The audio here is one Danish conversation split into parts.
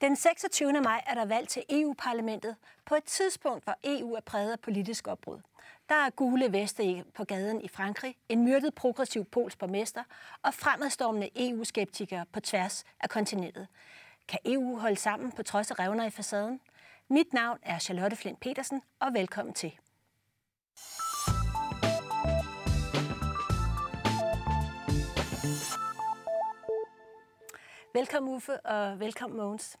Den 26. maj er der valg til EU-parlamentet på et tidspunkt, hvor EU er præget af politisk opbrud. Der er gule veste på gaden i Frankrig, en myrdet progressiv polsk borgmester og fremadstormende EU-skeptikere på tværs af kontinentet. Kan EU holde sammen på trods af revner i facaden? Mit navn er Charlotte Flint Petersen, og velkommen til. Velkommen Uffe, og velkommen Mogens.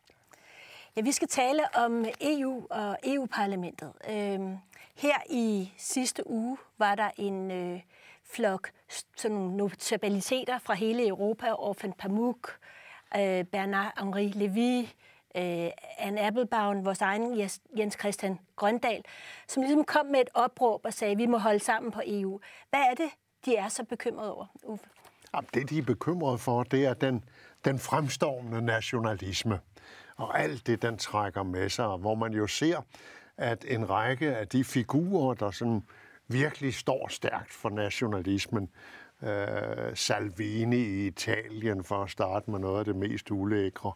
Ja, vi skal tale om EU og EU-parlamentet. Øhm, her i sidste uge var der en øh, flok sådan notabiliteter fra hele Europa, Orphan Pamuk, øh, Bernard-Henri Lévy, øh, Anne Applebaum, vores egen Jens Christian Grøndal, som ligesom kom med et opråb og sagde, at vi må holde sammen på EU. Hvad er det, de er så bekymrede over, Uffe? Jamen, det, de er bekymrede for, det er den, den fremstående nationalisme og alt det, den trækker med sig, hvor man jo ser, at en række af de figurer, der sådan virkelig står stærkt for nationalismen, øh, Salvini i Italien, for at starte med noget af det mest ulækre,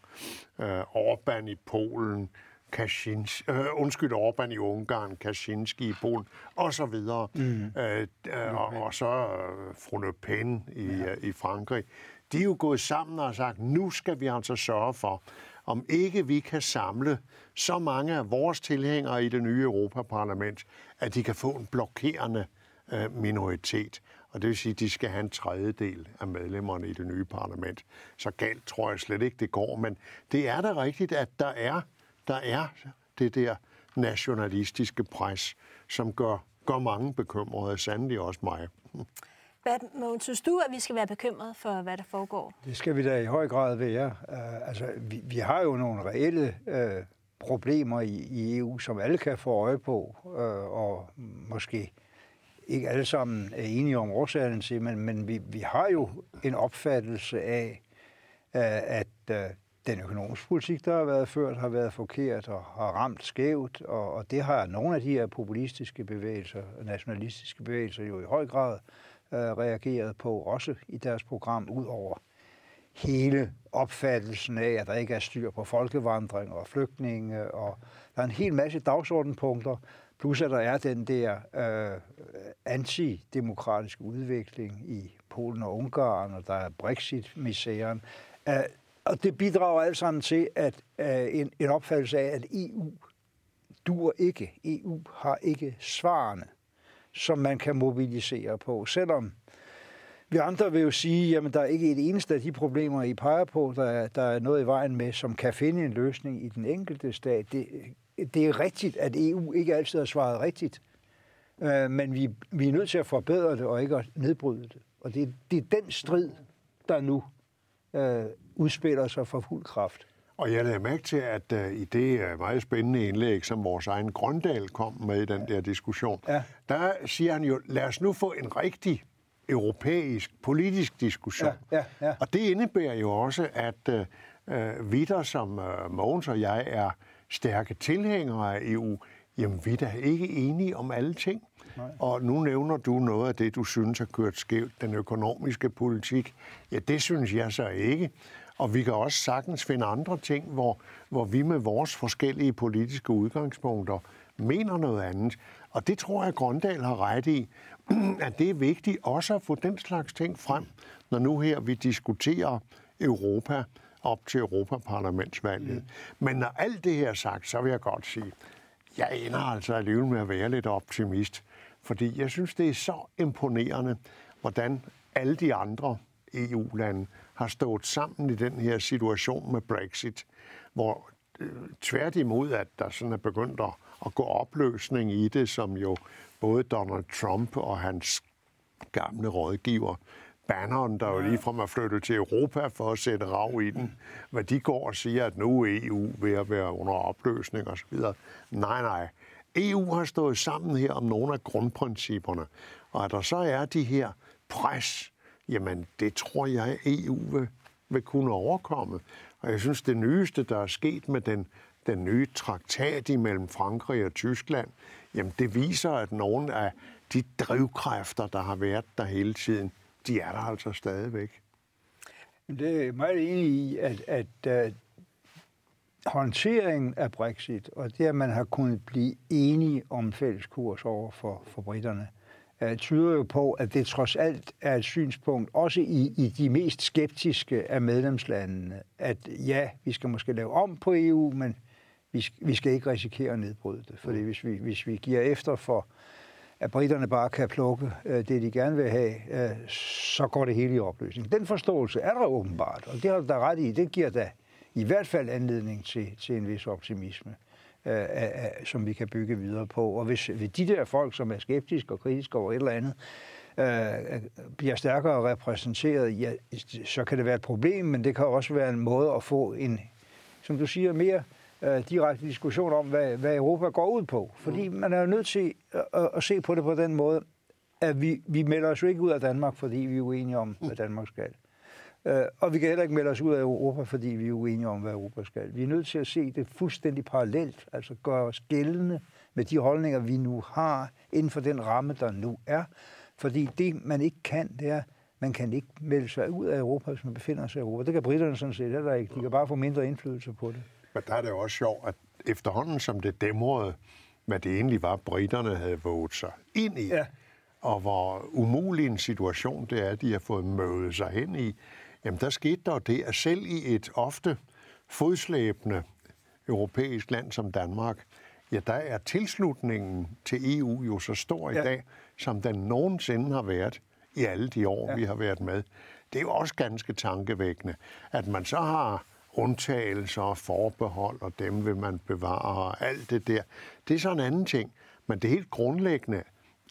øh, Orbán i Polen, Kaczynski, øh, undskyld, Orbán i Ungarn, Kaczynski i Polen, og så videre. Mm. Øh, øh, og, og så øh, fru Le Pen i, ja. øh, i Frankrig. De er jo gået sammen og sagt, nu skal vi altså sørge for, om ikke vi kan samle så mange af vores tilhængere i det nye Europaparlament, at de kan få en blokerende øh, minoritet. Og det vil sige, at de skal have en tredjedel af medlemmerne i det nye parlament. Så galt tror jeg slet ikke, det går. Men det er da rigtigt, at der er, der er det der nationalistiske pres, som gør, gør mange bekymrede, sandelig også mig. Hvad, Mogen, synes du, at vi skal være bekymrede for, hvad der foregår? Det skal vi da i høj grad være. Uh, altså, vi, vi har jo nogle reelle uh, problemer i, i EU, som alle kan få øje på, uh, og måske ikke alle sammen er enige om årsagen til, men, men vi, vi har jo en opfattelse af, uh, at uh, den økonomiske politik, der har været ført, har været forkert og har ramt skævt, og, og det har nogle af de her populistiske bevægelser, nationalistiske bevægelser jo i høj grad øh, reageret på, også i deres program, ud over hele opfattelsen af, at der ikke er styr på folkevandring og flygtninge, og der er en hel masse dagsordenpunkter, plus at der er den der øh, antidemokratiske udvikling i Polen og Ungarn, og der er Brexit-misæren. Øh, og det bidrager alt sammen til at øh, en, en opfattelse af, at EU dur ikke. EU har ikke svarene som man kan mobilisere på. Selvom vi andre vil jo sige, at der er ikke et eneste af de problemer, I peger på, der er, der er noget i vejen med, som kan finde en løsning i den enkelte stat. Det, det er rigtigt, at EU ikke altid har svaret rigtigt, øh, men vi, vi er nødt til at forbedre det og ikke at nedbryde det. Og det, det er den strid, der nu øh, udspiller sig for fuld kraft. Og jeg lader mærke til, at uh, i det uh, meget spændende indlæg, som vores egen Grøndal kom med i den der diskussion, ja. der siger han jo, lad os nu få en rigtig europæisk politisk diskussion. Ja, ja, ja. Og det indebærer jo også, at uh, vi der som uh, Mogens og jeg er stærke tilhængere af EU, jamen vi er da ikke enige om alle ting. Nej. Og nu nævner du noget af det, du synes har kørt skævt, den økonomiske politik. Ja, det synes jeg så ikke. Og vi kan også sagtens finde andre ting, hvor, hvor vi med vores forskellige politiske udgangspunkter mener noget andet. Og det tror jeg, Grøndal har ret i, at det er vigtigt også at få den slags ting frem, når nu her vi diskuterer Europa op til Europaparlamentsvalget. Mm. Men når alt det her er sagt, så vil jeg godt sige, jeg ender altså alligevel med at være lidt optimist, fordi jeg synes, det er så imponerende, hvordan alle de andre EU-lande har stået sammen i den her situation med Brexit, hvor øh, tværtimod, at der sådan er begyndt at, at gå opløsning i det, som jo både Donald Trump og hans gamle rådgiver Bannon, der jo lige fra er flyttet til Europa for at sætte rav i den, hvad de går og siger, at nu er EU ved at være under opløsning osv. Nej, nej. EU har stået sammen her om nogle af grundprincipperne, og at der så er de her pres Jamen, det tror jeg, EU vil, vil kunne overkomme. Og jeg synes, det nyeste, der er sket med den, den nye traktat imellem Frankrig og Tyskland, jamen det viser, at nogle af de drivkræfter, der har været der hele tiden, de er der altså stadigvæk. Det er meget enig i, at, at, at håndteringen af Brexit, og det, at man har kunnet blive enige om fælles kurs over for, for britterne, øh, tyder jo på, at det trods alt er et synspunkt, også i, i de mest skeptiske af medlemslandene, at ja, vi skal måske lave om på EU, men vi, vi skal ikke risikere at nedbryde det. Fordi hvis vi, hvis vi giver efter for, at britterne bare kan plukke øh, det, de gerne vil have, øh, så går det hele i opløsning. Den forståelse er der åbenbart, og det har du da ret i. Det giver da i hvert fald anledning til, til en vis optimisme, øh, øh, som vi kan bygge videre på. Og hvis, hvis de der folk, som er skeptiske og kritiske over et eller andet, øh, bliver stærkere repræsenteret, ja, så kan det være et problem, men det kan også være en måde at få en, som du siger, mere øh, direkte diskussion om, hvad, hvad Europa går ud på. Fordi mm. man er jo nødt til at, at, at se på det på den måde, at vi, vi melder os jo ikke ud af Danmark, fordi vi er uenige om, hvad Danmark skal. Øh, og vi kan heller ikke melde os ud af Europa, fordi vi er uenige om, hvad Europa skal. Vi er nødt til at se det fuldstændig parallelt, altså gøre os gældende med de holdninger, vi nu har, inden for den ramme, der nu er. Fordi det, man ikke kan, det er, man kan ikke melde sig ud af Europa, hvis man befinder sig i Europa. Det kan britterne sådan set heller ikke. De kan bare få mindre indflydelse på det. Men der er det jo også sjovt, at efterhånden som det dæmrede, hvad det egentlig var, britterne havde våget sig ind i, ja. og hvor umulig en situation det er, de har fået mødet sig hen i, jamen der skete der det, at selv i et ofte fodslæbende europæisk land som Danmark, ja, der er tilslutningen til EU jo så stor i ja. dag, som den nogensinde har været i alle de år, ja. vi har været med. Det er jo også ganske tankevækkende, at man så har undtagelser og forbehold, og dem vil man bevare, og alt det der. Det er så en anden ting. Men det helt grundlæggende,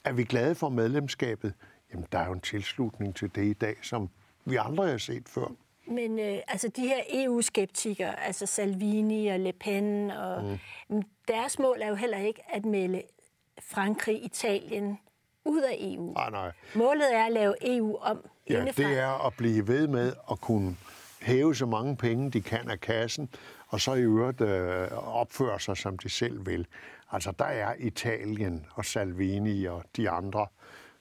er vi glade for medlemskabet? Jamen, der er jo en tilslutning til det i dag, som vi aldrig har set før. Men øh, altså de her EU-skeptikere, altså Salvini og Le Pen, og, mm. deres mål er jo heller ikke at melde Frankrig, Italien ud af EU. Nej, nej. Målet er at lave EU om Ja, indefra. det er at blive ved med at kunne hæve så mange penge, de kan af kassen, og så i øvrigt øh, opføre sig, som de selv vil. Altså, der er Italien og Salvini og de andre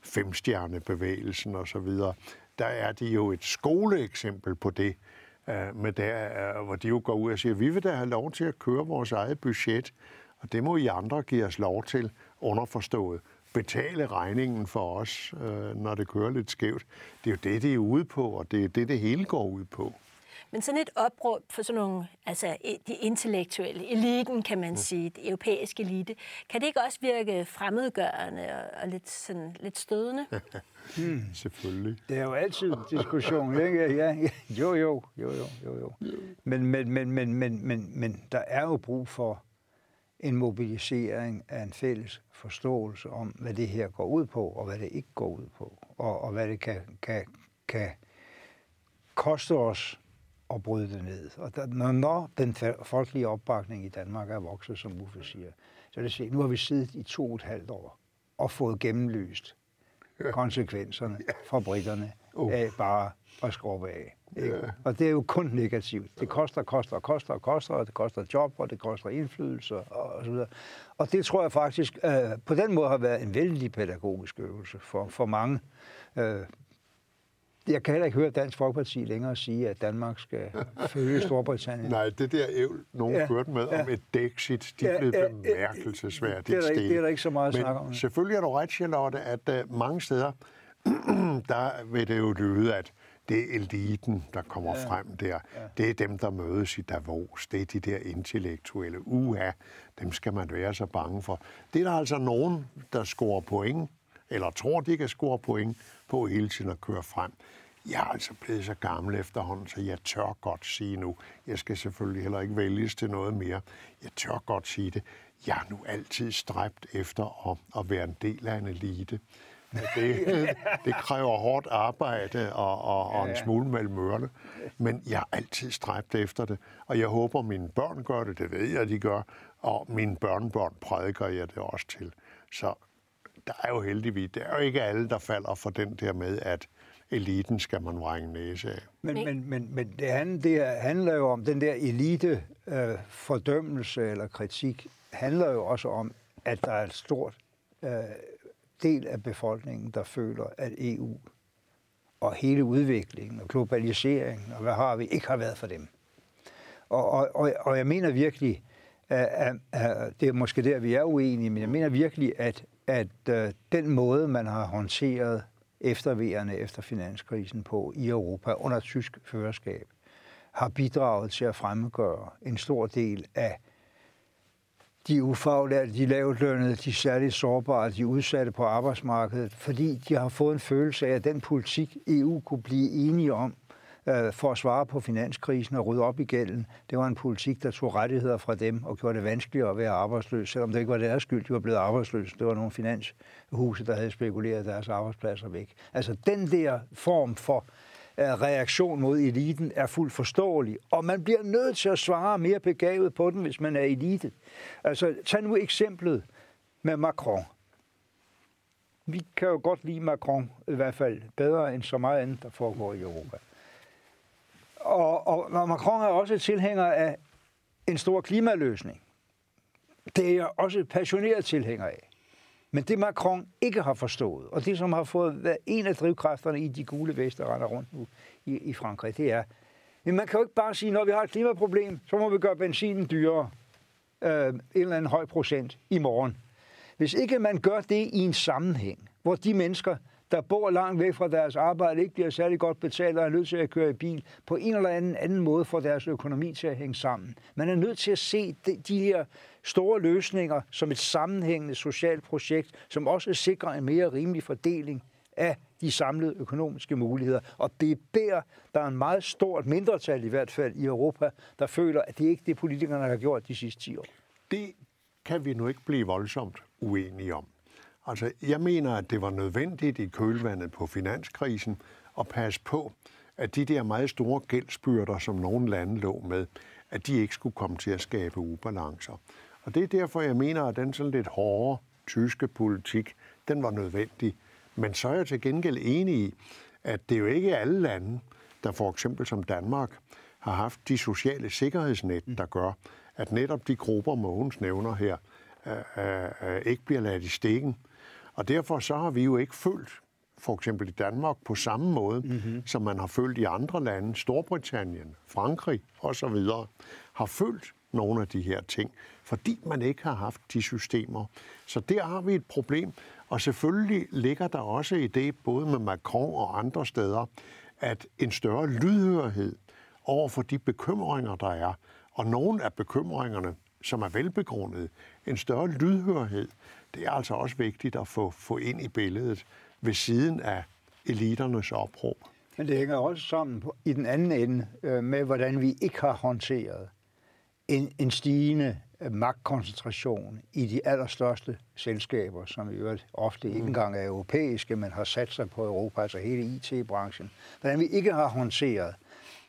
femstjernebevægelsen og så videre. Der er de jo et skoleeksempel på det, øh, med der, øh, hvor de jo går ud og siger, vi vil da have lov til at køre vores eget budget, og det må I andre give os lov til, underforstået betale regningen for os, øh, når det kører lidt skævt. Det er jo det, det er ude på, og det er det, det hele går ud på. Men sådan et opråb for sådan nogle, altså de intellektuelle, eliten kan man sige, det europæiske elite, kan det ikke også virke fremmedgørende og, og lidt, sådan, lidt stødende? hmm. Selvfølgelig. Det er jo altid en diskussion, ikke? Ja, ja. Jo, jo, jo, jo, jo, jo. Men, men, men, men, men, men, men der er jo brug for en mobilisering af en fælles forståelse om, hvad det her går ud på, og hvad det ikke går ud på, og, og hvad det kan, kan, kan koste os at bryde det ned. Og der, når, når den folkelige opbakning i Danmark er vokset, som Uffe siger, så er det se, nu har vi siddet i to og et halvt år og fået gennemlyst konsekvenserne for britterne uh. af bare at skrubbe af. Ikke? Ja. Og det er jo kun negativt. Det koster, koster, koster, koster, og det koster job, og det koster indflydelse, og, og så videre. Og det tror jeg faktisk øh, på den måde har været en vældig pædagogisk øvelse for, for mange. Øh, jeg kan heller ikke høre Dansk Folkeparti længere sige, at Danmark skal følge Storbritannien. Nej, det der er nogen ja, kørte med ja. om et Dexit, de ja, blev ja, bemærkelsesværdigt det, er ikke, det er der ikke så meget at snakke om. selvfølgelig er du ret, Charlotte, at uh, mange steder, der vil det jo lyde, at det er eliten, der kommer ja, frem der. Ja. Det er dem, der mødes i Davos. Det er de der intellektuelle. Uha, dem skal man være så bange for. Det er der altså nogen, der scorer point, eller tror, de kan score point på hele tiden at køre frem. Jeg er altså blevet så gammel efterhånden, så jeg tør godt sige nu, jeg skal selvfølgelig heller ikke vælges til noget mere, jeg tør godt sige det, jeg er nu altid stræbt efter at, at være en del af en elite. Det, det kræver hårdt arbejde og, og, og en smule mellem ørerne, men jeg er altid stræbt efter det, og jeg håber, mine børn gør det, det ved jeg, de gør, og mine børnebørn prædiker jeg det også til. Så der er jo heldigvis, det er jo ikke alle, der falder for den der med, at eliten skal man vrænge næse af. Men, men, men, men det, handler, det handler jo om, den der elite øh, fordømmelse eller kritik, handler jo også om, at der er et stort øh, del af befolkningen, der føler, at EU og hele udviklingen og globaliseringen, og hvad har vi, ikke har været for dem. Og, og, og, og jeg mener virkelig, at, at, at det er måske der, vi er uenige, men jeg mener virkelig, at, at øh, den måde, man har håndteret efterværende efter finanskrisen på i Europa under tysk førerskab, har bidraget til at fremgøre en stor del af de ufaglærte, de lavtlønnede, de særligt sårbare, de udsatte på arbejdsmarkedet, fordi de har fået en følelse af, at den politik, EU kunne blive enige om, øh, for at svare på finanskrisen og rydde op i gælden. Det var en politik, der tog rettigheder fra dem og gjorde det vanskeligere at være arbejdsløs, selvom det ikke var deres skyld, de var blevet arbejdsløse. Det var nogle finanshuse, der havde spekuleret deres arbejdspladser væk. Altså den der form for øh, reaktion mod eliten er fuldt forståelig, og man bliver nødt til at svare mere begavet på den, hvis man er elite. Altså, tag nu eksemplet med Macron. Vi kan jo godt lide Macron, i hvert fald bedre end så meget andet, der foregår i Europa. Og, og Macron er også tilhænger af en stor klimaløsning. Det er jeg også passioneret tilhænger af. Men det Macron ikke har forstået, og det som har fået været en af drivkræfterne i de gule veste, der render rundt nu i, i Frankrig, det er, men man kan jo ikke bare sige, når vi har et klimaproblem, så må vi gøre benzinen dyrere øh, en eller anden høj procent i morgen. Hvis ikke man gør det i en sammenhæng, hvor de mennesker, der bor langt væk fra deres arbejde, ikke bliver særlig godt betalt og er nødt til at køre i bil, på en eller anden anden måde får deres økonomi til at hænge sammen. Man er nødt til at se de, de her store løsninger som et sammenhængende socialt projekt, som også sikrer en mere rimelig fordeling af de samlede økonomiske muligheder. Og det er der, der er en meget stort mindretal i hvert fald i Europa, der føler, at det ikke er det, politikerne har gjort de sidste 10 år. Det kan vi nu ikke blive voldsomt uenige om. Altså, jeg mener, at det var nødvendigt i kølvandet på finanskrisen at passe på, at de der meget store gældsbyrder, som nogle lande lå med, at de ikke skulle komme til at skabe ubalancer. Og det er derfor, jeg mener, at den sådan lidt hårde tyske politik, den var nødvendig. Men så er jeg til gengæld enig i, at det er jo ikke alle lande, der for eksempel som Danmark, har haft de sociale sikkerhedsnet, der gør, at netop de grupper, Mogens nævner her, øh, øh, øh ikke bliver ladt i stikken. Og derfor så har vi jo ikke følt, for eksempel i Danmark, på samme måde, mm-hmm. som man har følt i andre lande, Storbritannien, Frankrig osv., har følt nogle af de her ting, fordi man ikke har haft de systemer. Så der har vi et problem, og selvfølgelig ligger der også i det, både med Macron og andre steder, at en større lydhørhed over for de bekymringer, der er, og nogle af bekymringerne, som er velbegrundede, en større lydhørhed det er altså også vigtigt at få, få ind i billedet ved siden af eliternes opråb. Men det hænger også sammen på, i den anden ende øh, med, hvordan vi ikke har håndteret en, en stigende øh, magtkoncentration i de allerstørste selskaber, som i øvrigt ofte ikke mm. engang er europæiske, men har sat sig på Europa, altså hele IT-branchen. Hvordan vi ikke har håndteret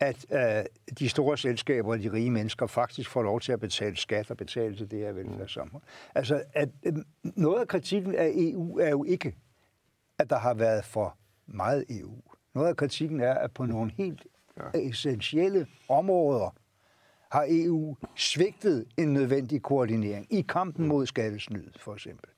at øh, de store selskaber og de rige mennesker faktisk får lov til at betale skat og betale til det her velfærdssamfund. Altså, at, øh, noget af kritikken af EU er jo ikke, at der har været for meget EU. Noget af kritikken er, at på nogle helt essentielle områder har EU svigtet en nødvendig koordinering i kampen mod skattesnyd, for eksempel.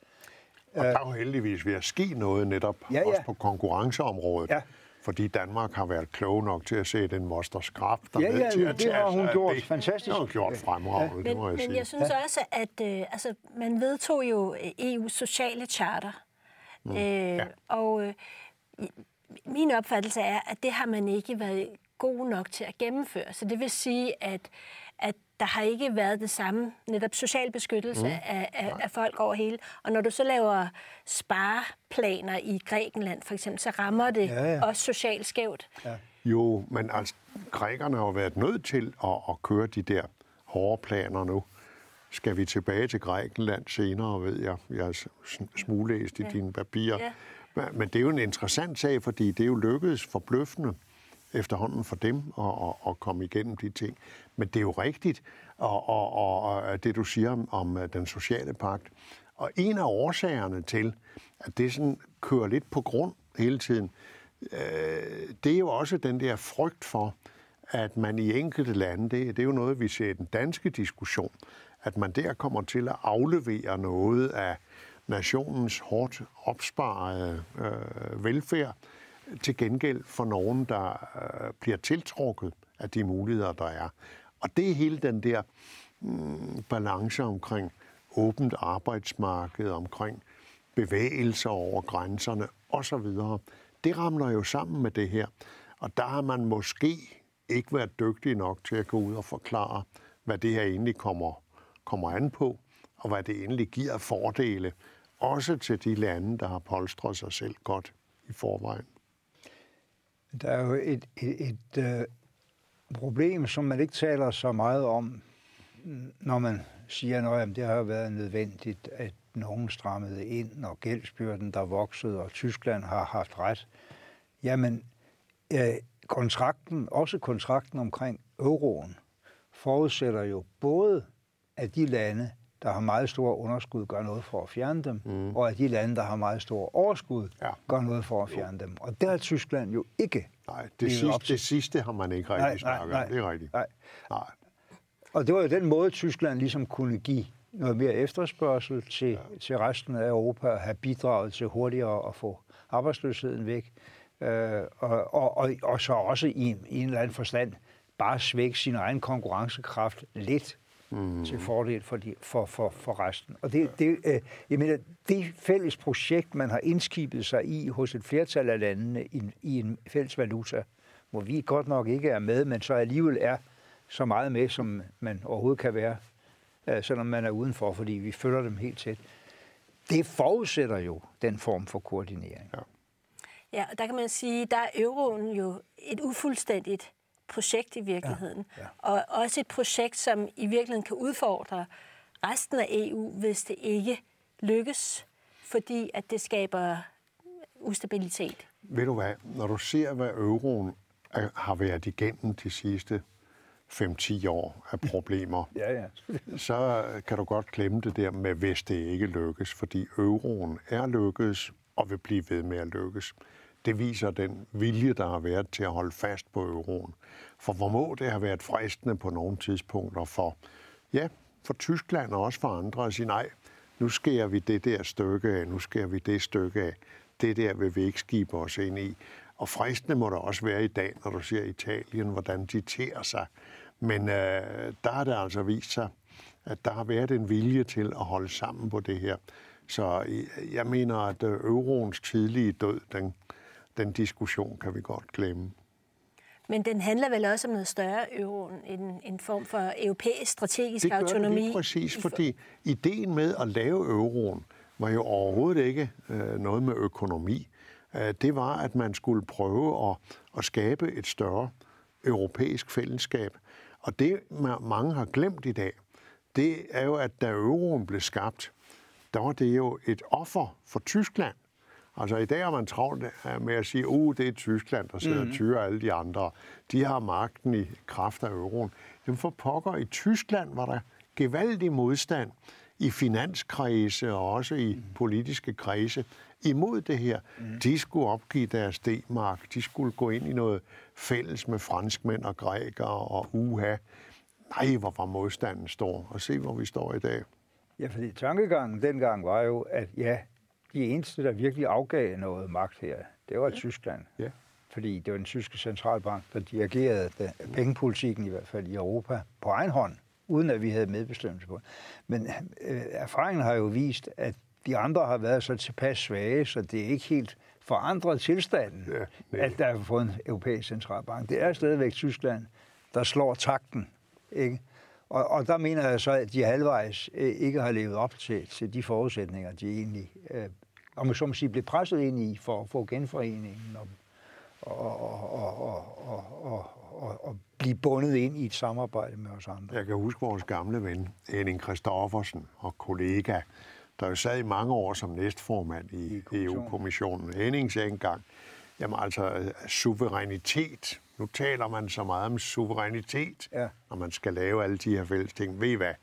Og der er jo heldigvis ved at ske noget netop ja, ja. også på konkurrenceområdet. Ja fordi Danmark har været klog nok til at sætte en mosters kraft der ja, ja, til at det har hun gjort det, fantastisk. Det har hun gjort fremragende, ja. det må jeg men, sige. Men jeg synes ja. også, at øh, altså, man vedtog jo EU's sociale charter. Mm. Øh, ja. Og øh, min opfattelse er, at det har man ikke været god nok til at gennemføre. Så det vil sige, at, at der har ikke været det samme netop social beskyttelse mm. af, af, af folk over hele. Og når du så laver spareplaner i Grækenland for eksempel, så rammer det ja, ja. også socialt skævt. Ja. Jo, men altså, grækerne har jo været nødt til at, at køre de der hårde planer nu. Skal vi tilbage til Grækenland senere, ved jeg. Jeg har smuglæst i ja. dine papirer. Ja. Men det er jo en interessant sag, fordi det er jo lykkedes forbløffende efterhånden for dem at, at, at komme igennem de ting. Men det er jo rigtigt, og, og, og, det du siger om, om øh, den sociale pagt. Og en af årsagerne til, at det sådan kører lidt på grund hele tiden, øh, det er jo også den der frygt for, at man i enkelte lande, det, det er jo noget, vi ser i den danske diskussion, at man der kommer til at aflevere noget af nationens hårdt opsparede øh, velfærd til gengæld for nogen, der øh, bliver tiltrukket af de muligheder, der er. Og det er hele den der mm, balance omkring åbent arbejdsmarked, omkring bevægelser over grænserne osv. Det ramler jo sammen med det her. Og der har man måske ikke været dygtig nok til at gå ud og forklare, hvad det her egentlig kommer, kommer an på, og hvad det egentlig giver fordele, også til de lande, der har polstret sig selv godt i forvejen. Der er jo et, et, et, øh, problem, som man ikke taler så meget om, når man siger, at det har været nødvendigt, at nogen strammede ind, og gældsbyrden der voksede, og Tyskland har haft ret. Jamen, øh, kontrakten, også kontrakten omkring euroen, forudsætter jo både, at de lande, der har meget store underskud, gør noget for at fjerne dem, mm. og at de lande, der har meget store overskud, ja. gør noget for at fjerne dem. Og der er Tyskland jo ikke. Nej, det, sidste, det sidste har man ikke rigtig snakket om. Det er rigtigt. Nej. nej. Og det var jo den måde, Tyskland ligesom kunne give noget mere efterspørgsel til, ja. til resten af Europa, og have bidraget til hurtigere at få arbejdsløsheden væk. Øh, og, og, og, og så også i, i en eller anden forstand bare svække sin egen konkurrencekraft lidt mm. til fordel for, de, for, for, for resten. Og det, det, øh, jeg mener, det fælles projekt, man har indskibet sig i hos et flertal af landene i, i en fælles valuta, hvor vi godt nok ikke er med, men så alligevel er så meget med, som man overhovedet kan være, øh, selvom man er udenfor, fordi vi følger dem helt tæt. Det forudsætter jo den form for koordinering. Ja. Ja, og der kan man sige, der er euroen jo et ufuldstændigt projekt i virkeligheden. Ja, ja. Og også et projekt, som i virkeligheden kan udfordre resten af EU, hvis det ikke lykkes, fordi at det skaber ustabilitet. Ved du hvad, når du ser, hvad euroen har været igennem de sidste 5-10 år af problemer, ja, ja. så kan du godt glemme det der med, hvis det ikke lykkes, fordi euroen er lykkes og vil blive ved med at lykkes. Det viser den vilje, der har været til at holde fast på euroen. For hvor må det have været fristende på nogle tidspunkter for, ja, for Tyskland og også for andre at sige, nej, nu skærer vi det der stykke af, nu skærer vi det stykke af, det der vil vi ikke skibe os ind i. Og fristende må der også være i dag, når du ser Italien, hvordan de tærer sig. Men øh, der har det altså vist sig, at der har været en vilje til at holde sammen på det her. Så øh, jeg mener, at øh, euroens tidlige død, den, den diskussion kan vi godt glemme. Men den handler vel også om noget større euroen, en, en form for europæisk strategisk det gør autonomi? Det præcis, fordi ideen med at lave euroen var jo overhovedet ikke øh, noget med økonomi. Øh, det var, at man skulle prøve at, at skabe et større europæisk fællesskab. Og det, mange har glemt i dag, det er jo, at da euroen blev skabt, der var det jo et offer for Tyskland. Altså i dag er man travlt med at sige, at uh, det er Tyskland, der sidder mm. og tyrer alle de andre. De har magten i kraft af euroen. Dem for pokker i Tyskland var der gevaldig modstand i finanskredse og også i mm. politiske kredse imod det her. Mm. De skulle opgive deres D-mark. De skulle gå ind i noget fælles med franskmænd og grækere og uha. Nej, hvor var modstanden stor. Og se, hvor vi står i dag. Ja, fordi tankegangen dengang var jo, at ja, de eneste, der virkelig afgav noget magt her, det var ja. Tyskland. Ja. Fordi det var den tyske centralbank, der dirigerede pengepolitikken i hvert fald i Europa på egen hånd, uden at vi havde medbestemmelse på Men øh, erfaringen har jo vist, at de andre har været så tilpas svage, så det er ikke helt forandret tilstanden, ja, at der er fået en europæisk centralbank. Det er stadigvæk Tyskland, der slår takten. Ikke? Og, og der mener jeg så, at de halvvejs øh, ikke har levet op til, til de forudsætninger, de egentlig, øh, om man så må sige, blev presset ind i for at få genforeningen og, og, og, og, og, og, og, og blive bundet ind i et samarbejde med os andre. Jeg kan huske vores gamle ven, Henning Christoffersen og kollega, der jo sad i mange år som næstformand i, I EU-kommissionen. Henning sagde engang, jamen altså suverænitet, nu taler man så meget om suverænitet, ja. når man skal lave alle de her fælles ting. Ved I hvad?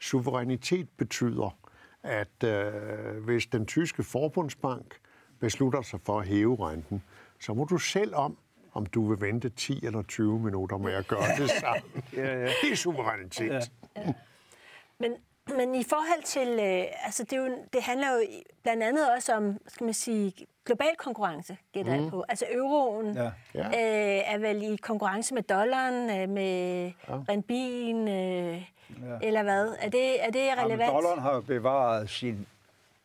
Suverænitet betyder, at øh, hvis den tyske forbundsbank beslutter sig for at hæve renten, så må du selv om, om du vil vente 10 eller 20 minutter med at gøre det sammen. ja, ja. Det er suverænitet. Ja. Ja. Men men i forhold til, øh, altså det, er jo, det handler jo blandt andet også om, skal man sige, global konkurrence, gætter mm. jeg på. Altså euroen ja. Øh, er vel i konkurrence med dollaren, øh, med ja. renbien, øh, ja. eller hvad? Er det, er det relevant? Ja, dollaren har bevaret sin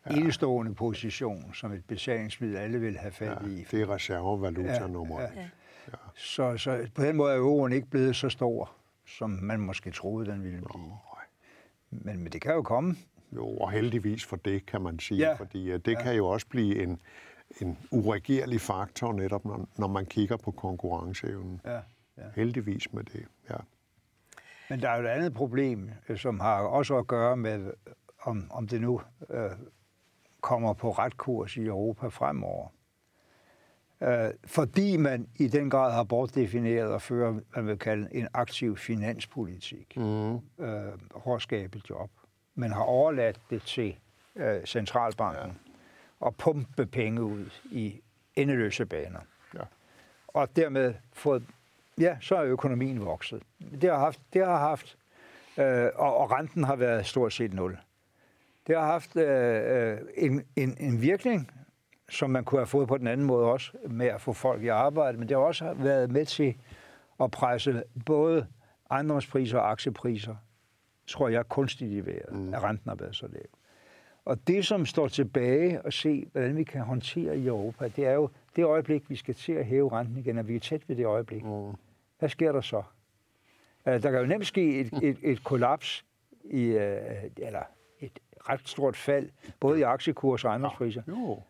ja. enestående position som et betalingsmiddel, alle vil have fat i. Ja, det er reservevalutanummer. Ja, ja. Ja. Så, så på den måde er euroen ikke blevet så stor, som man måske troede, den ville blive. Men, men det kan jo komme. Jo, og heldigvis for det, kan man sige. Ja. Fordi det ja. kan jo også blive en, en uregerlig faktor netop, når, når man kigger på konkurrenceevnen. Ja. Ja. Heldigvis med det, ja. Men der er jo et andet problem, øh, som har også at gøre med, om, om det nu øh, kommer på ret kurs i Europa fremover. Øh, fordi man i den grad har bortdefineret og fører, man vil kalde en aktiv finanspolitik mm. øh, for at skabe job. Man har overladt det til øh, centralbanken ja. at pumpe penge ud i endeløse baner. Ja. Og dermed fået, ja, så er økonomien vokset. Det har haft, det har haft øh, og, og renten har været stort set nul. Det har haft øh, øh en, en, en virkning, som man kunne have fået på den anden måde også, med at få folk i arbejde, men det har også været med til at presse både ejendomspriser og aktiepriser, tror jeg, kunstigt i vejret, mm. at renten har været så lav. Og det, som står tilbage og se, hvordan vi kan håndtere i Europa, det er jo det øjeblik, vi skal til at hæve renten igen, og vi er tæt ved det øjeblik. Mm. Hvad sker der så? Uh, der kan jo nemt ske et, et, et kollaps i, uh, eller ret stort fald, både i aktiekurs og ejendomspriser.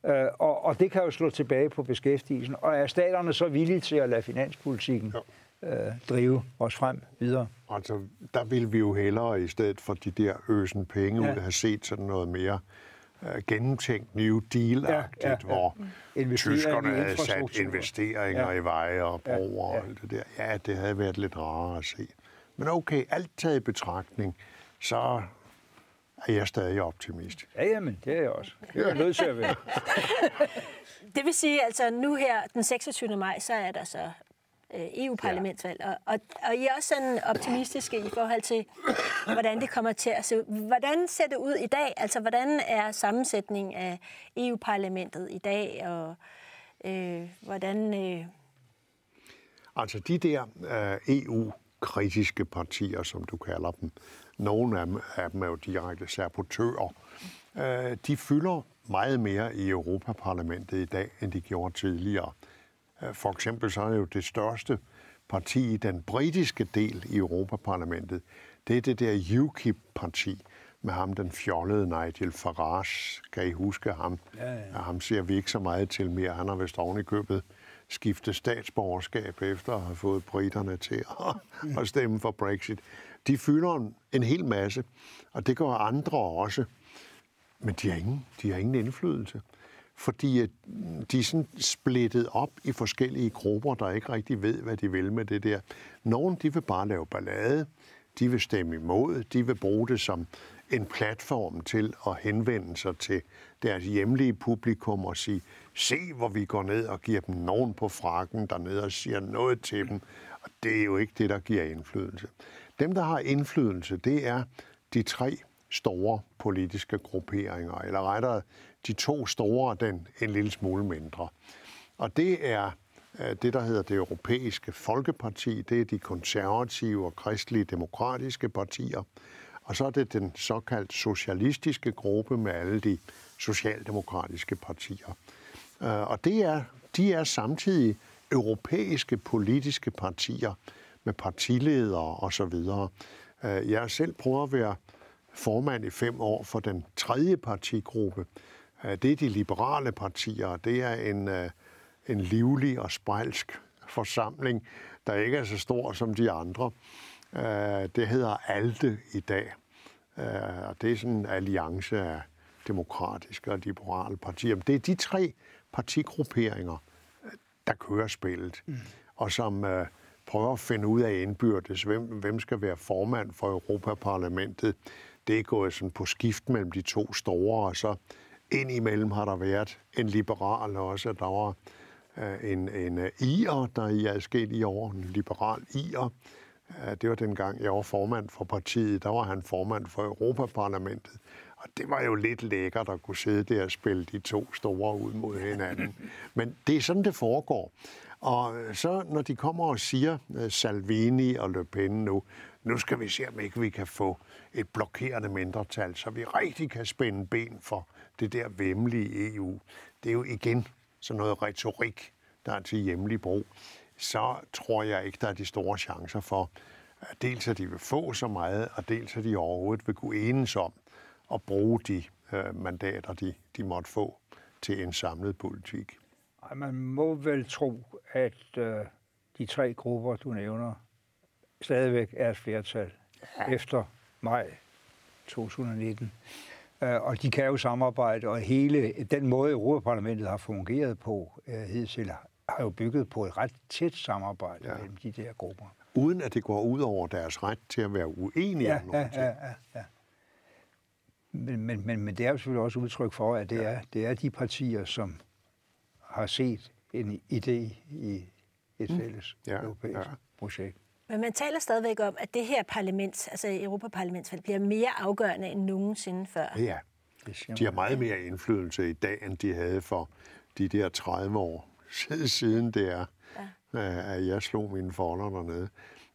Ja, øh, og, og det kan jo slå tilbage på beskæftigelsen. Og er staterne så villige til at lade finanspolitikken ja. øh, drive os frem videre? Altså, der vil vi jo hellere i stedet for de der øsen penge ja. ud have set sådan noget mere uh, gennemtænkt New Deal-agtigt, ja, ja, ja. hvor tyskerne havde sat investeringer ja. i veje og broer ja, ja. og alt det der. Ja, det havde været lidt rarere at se. Men okay, alt taget i betragtning, så er jeg stadig optimist. Ja, jamen, det er jeg også. Det er jeg nødt til at være. det vil sige, altså nu her den 26. maj, så er der så øh, EU-parlamentsvalg, ja. og, og, og I er også sådan optimistiske i forhold til, hvordan det kommer til at se ud. Hvordan ser det ud i dag? Altså, hvordan er sammensætningen af EU-parlamentet i dag, og øh, hvordan... Øh... Altså, de der øh, EU-kritiske partier, som du kalder dem, nogle af dem, af dem er jo direkte sabotører. Øh, de fylder meget mere i Europaparlamentet i dag, end de gjorde tidligere. Øh, for eksempel så er jo det største parti i den britiske del i Europaparlamentet, det er det der UKIP-parti med ham, den fjollede Nigel Farage. Kan I huske ham? Ja, ja. Ham ser vi ikke så meget til mere. Han har vist oven i købet skiftet statsborgerskab efter at have fået britterne til at, at stemme for Brexit de fylder en, en hel masse, og det gør andre også. Men de har ingen, de har ingen indflydelse. Fordi de er sådan splittet op i forskellige grupper, der ikke rigtig ved, hvad de vil med det der. Nogle de vil bare lave ballade, de vil stemme imod, de vil bruge det som en platform til at henvende sig til deres hjemlige publikum og sige, se hvor vi går ned og giver dem nogen på frakken dernede og siger noget til dem. Og det er jo ikke det, der giver indflydelse. Dem, der har indflydelse, det er de tre store politiske grupperinger, eller rettere de to store og den en lille smule mindre. Og det er øh, det, der hedder det europæiske folkeparti, det er de konservative og kristelige demokratiske partier, og så er det den såkaldt socialistiske gruppe med alle de socialdemokratiske partier. Øh, og det er, de er samtidig europæiske politiske partier, med partiledere og så videre. Øh, jeg har selv prøvet at være formand i fem år for den tredje partigruppe. Øh, det er de liberale partier. Det er en, øh, en livlig og spejlsk forsamling, der ikke er så stor som de andre. Det hedder ALDE i dag. Og det er sådan en alliance af demokratiske og liberale partier. Det er de tre partigrupperinger, der kører spillet, mm. og som prøver at finde ud af indbyrdes, hvem, hvem skal være formand for Europaparlamentet. Det er gået sådan på skift mellem de to store, og så indimellem har der været en liberal også. Der var øh, en, en øh, IR, der i adskillige år, en liberal IR, øh, Det var dengang, jeg var formand for partiet. Der var han formand for Europaparlamentet. Og det var jo lidt lækkert at kunne sidde der og spille de to store ud mod hinanden. Men det er sådan, det foregår. Og øh, så når de kommer og siger, øh, Salvini og Le Pen nu, nu skal vi se, om ikke vi kan få et blokerende mindretal, så vi rigtig kan spænde ben for det der vemmelige EU. Det er jo igen sådan noget retorik, der er til hjemlig brug. Så tror jeg ikke, der er de store chancer for, dels at de vil få så meget, og dels at de overhovedet vil kunne enes om at bruge de øh, mandater, de, de måtte få til en samlet politik. Man må vel tro, at øh, de tre grupper, du nævner, stadigvæk er et flertal ja. efter maj 2019. Øh, og de kan jo samarbejde, og hele den måde, Europaparlamentet har fungeret på øh, hidtil, har jo bygget på et ret tæt samarbejde ja. mellem de der grupper. Uden at det går ud over deres ret til at være uenige ja, om nogle ja, ja, ja, ja. Men, men, men, men det er jo selvfølgelig også udtryk for, at det, ja. er, det er de partier, som har set en idé i et mm. fælles mm. ja, europæisk ja. projekt. Men man taler stadigvæk om, at det her parlament, altså Europaparlamentsvalg, bliver mere afgørende end nogensinde før. Ja, de har meget mere indflydelse i dag, end de havde for de der 30 år siden det er, ja. at jeg slog mine folder dernede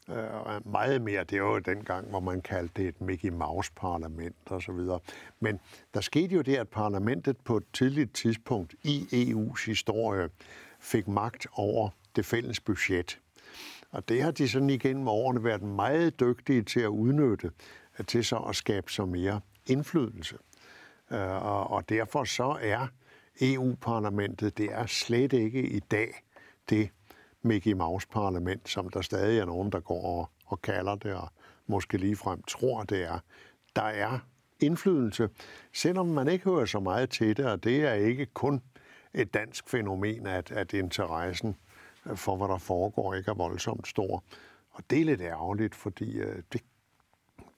øh, meget mere, det var jo dengang, hvor man kaldte det et Mickey Mouse-parlament og så videre. Men der skete jo det, at parlamentet på et tidligt tidspunkt i EU's historie fik magt over det fælles budget. Og det har de sådan igennem årene været meget dygtige til at udnytte, øh, til så at skabe så mere indflydelse. Øh, og, og derfor så er EU-parlamentet, det er slet ikke i dag det Mickey Mouse-parlament, som der stadig er nogen, der går og, og kalder det, og måske ligefrem tror, det er. Der er indflydelse, selvom man ikke hører så meget til det, og det er ikke kun et dansk fænomen, at, at interessen for, hvad der foregår, ikke er voldsomt stor. Og det er lidt ærgerligt, fordi øh, det,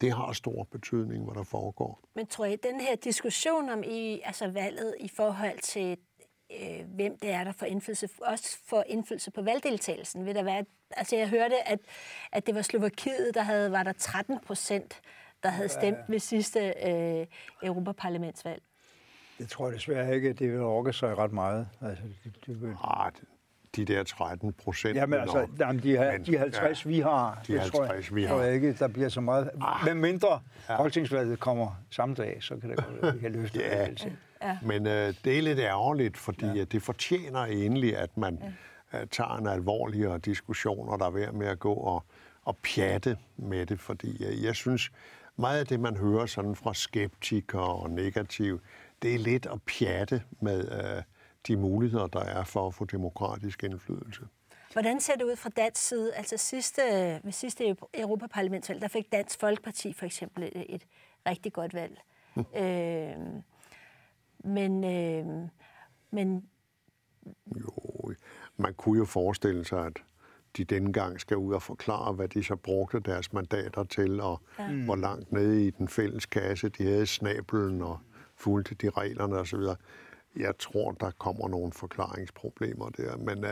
det har stor betydning, hvad der foregår. Men tror I, den her diskussion om i, altså valget i forhold til øh, hvem det er, der får indflydelse, også får indflydelse på valgdeltagelsen. Vil der være, altså jeg hørte, at, at det var Slovakiet, der havde, var der 13 procent, der havde stemt ved sidste øh, Europaparlamentsvalg. Det tror jeg desværre ikke, at det vil orke sig ret meget. Altså, det, det vil... ah, de der 13 procent. Jamen altså, jamen, de, her, de 50, ja, vi har, de 50, tror jeg, vi har. tror jeg ikke, der bliver så meget. Ah, Med mindre ja. folketingsvalget kommer samme dag, så kan det godt vi kan løfte ja. det. Ja. Men øh, det er lidt ærgerligt, fordi ja. det fortjener egentlig, at man ja. øh, tager en alvorligere diskussion, og der er ved med at gå og, og pjatte med det, fordi øh, jeg synes, meget af det, man hører sådan fra skeptikere og negativ, det er lidt at pjatte med øh, de muligheder, der er for at få demokratisk indflydelse. Hvordan ser det ud fra dansk side? Altså sidste, ved sidste Europaparlamentsvalg, der fik Dansk Folkeparti for eksempel et, et rigtig godt valg. Mm. Øh, men, øh, men... Jo, man kunne jo forestille sig, at de denne gang skal ud og forklare, hvad de så brugte deres mandater til, og ja. Hvor langt nede i den fælles kasse de havde snabelen og fulgte de reglerne osv. Jeg tror, der kommer nogle forklaringsproblemer der, men uh,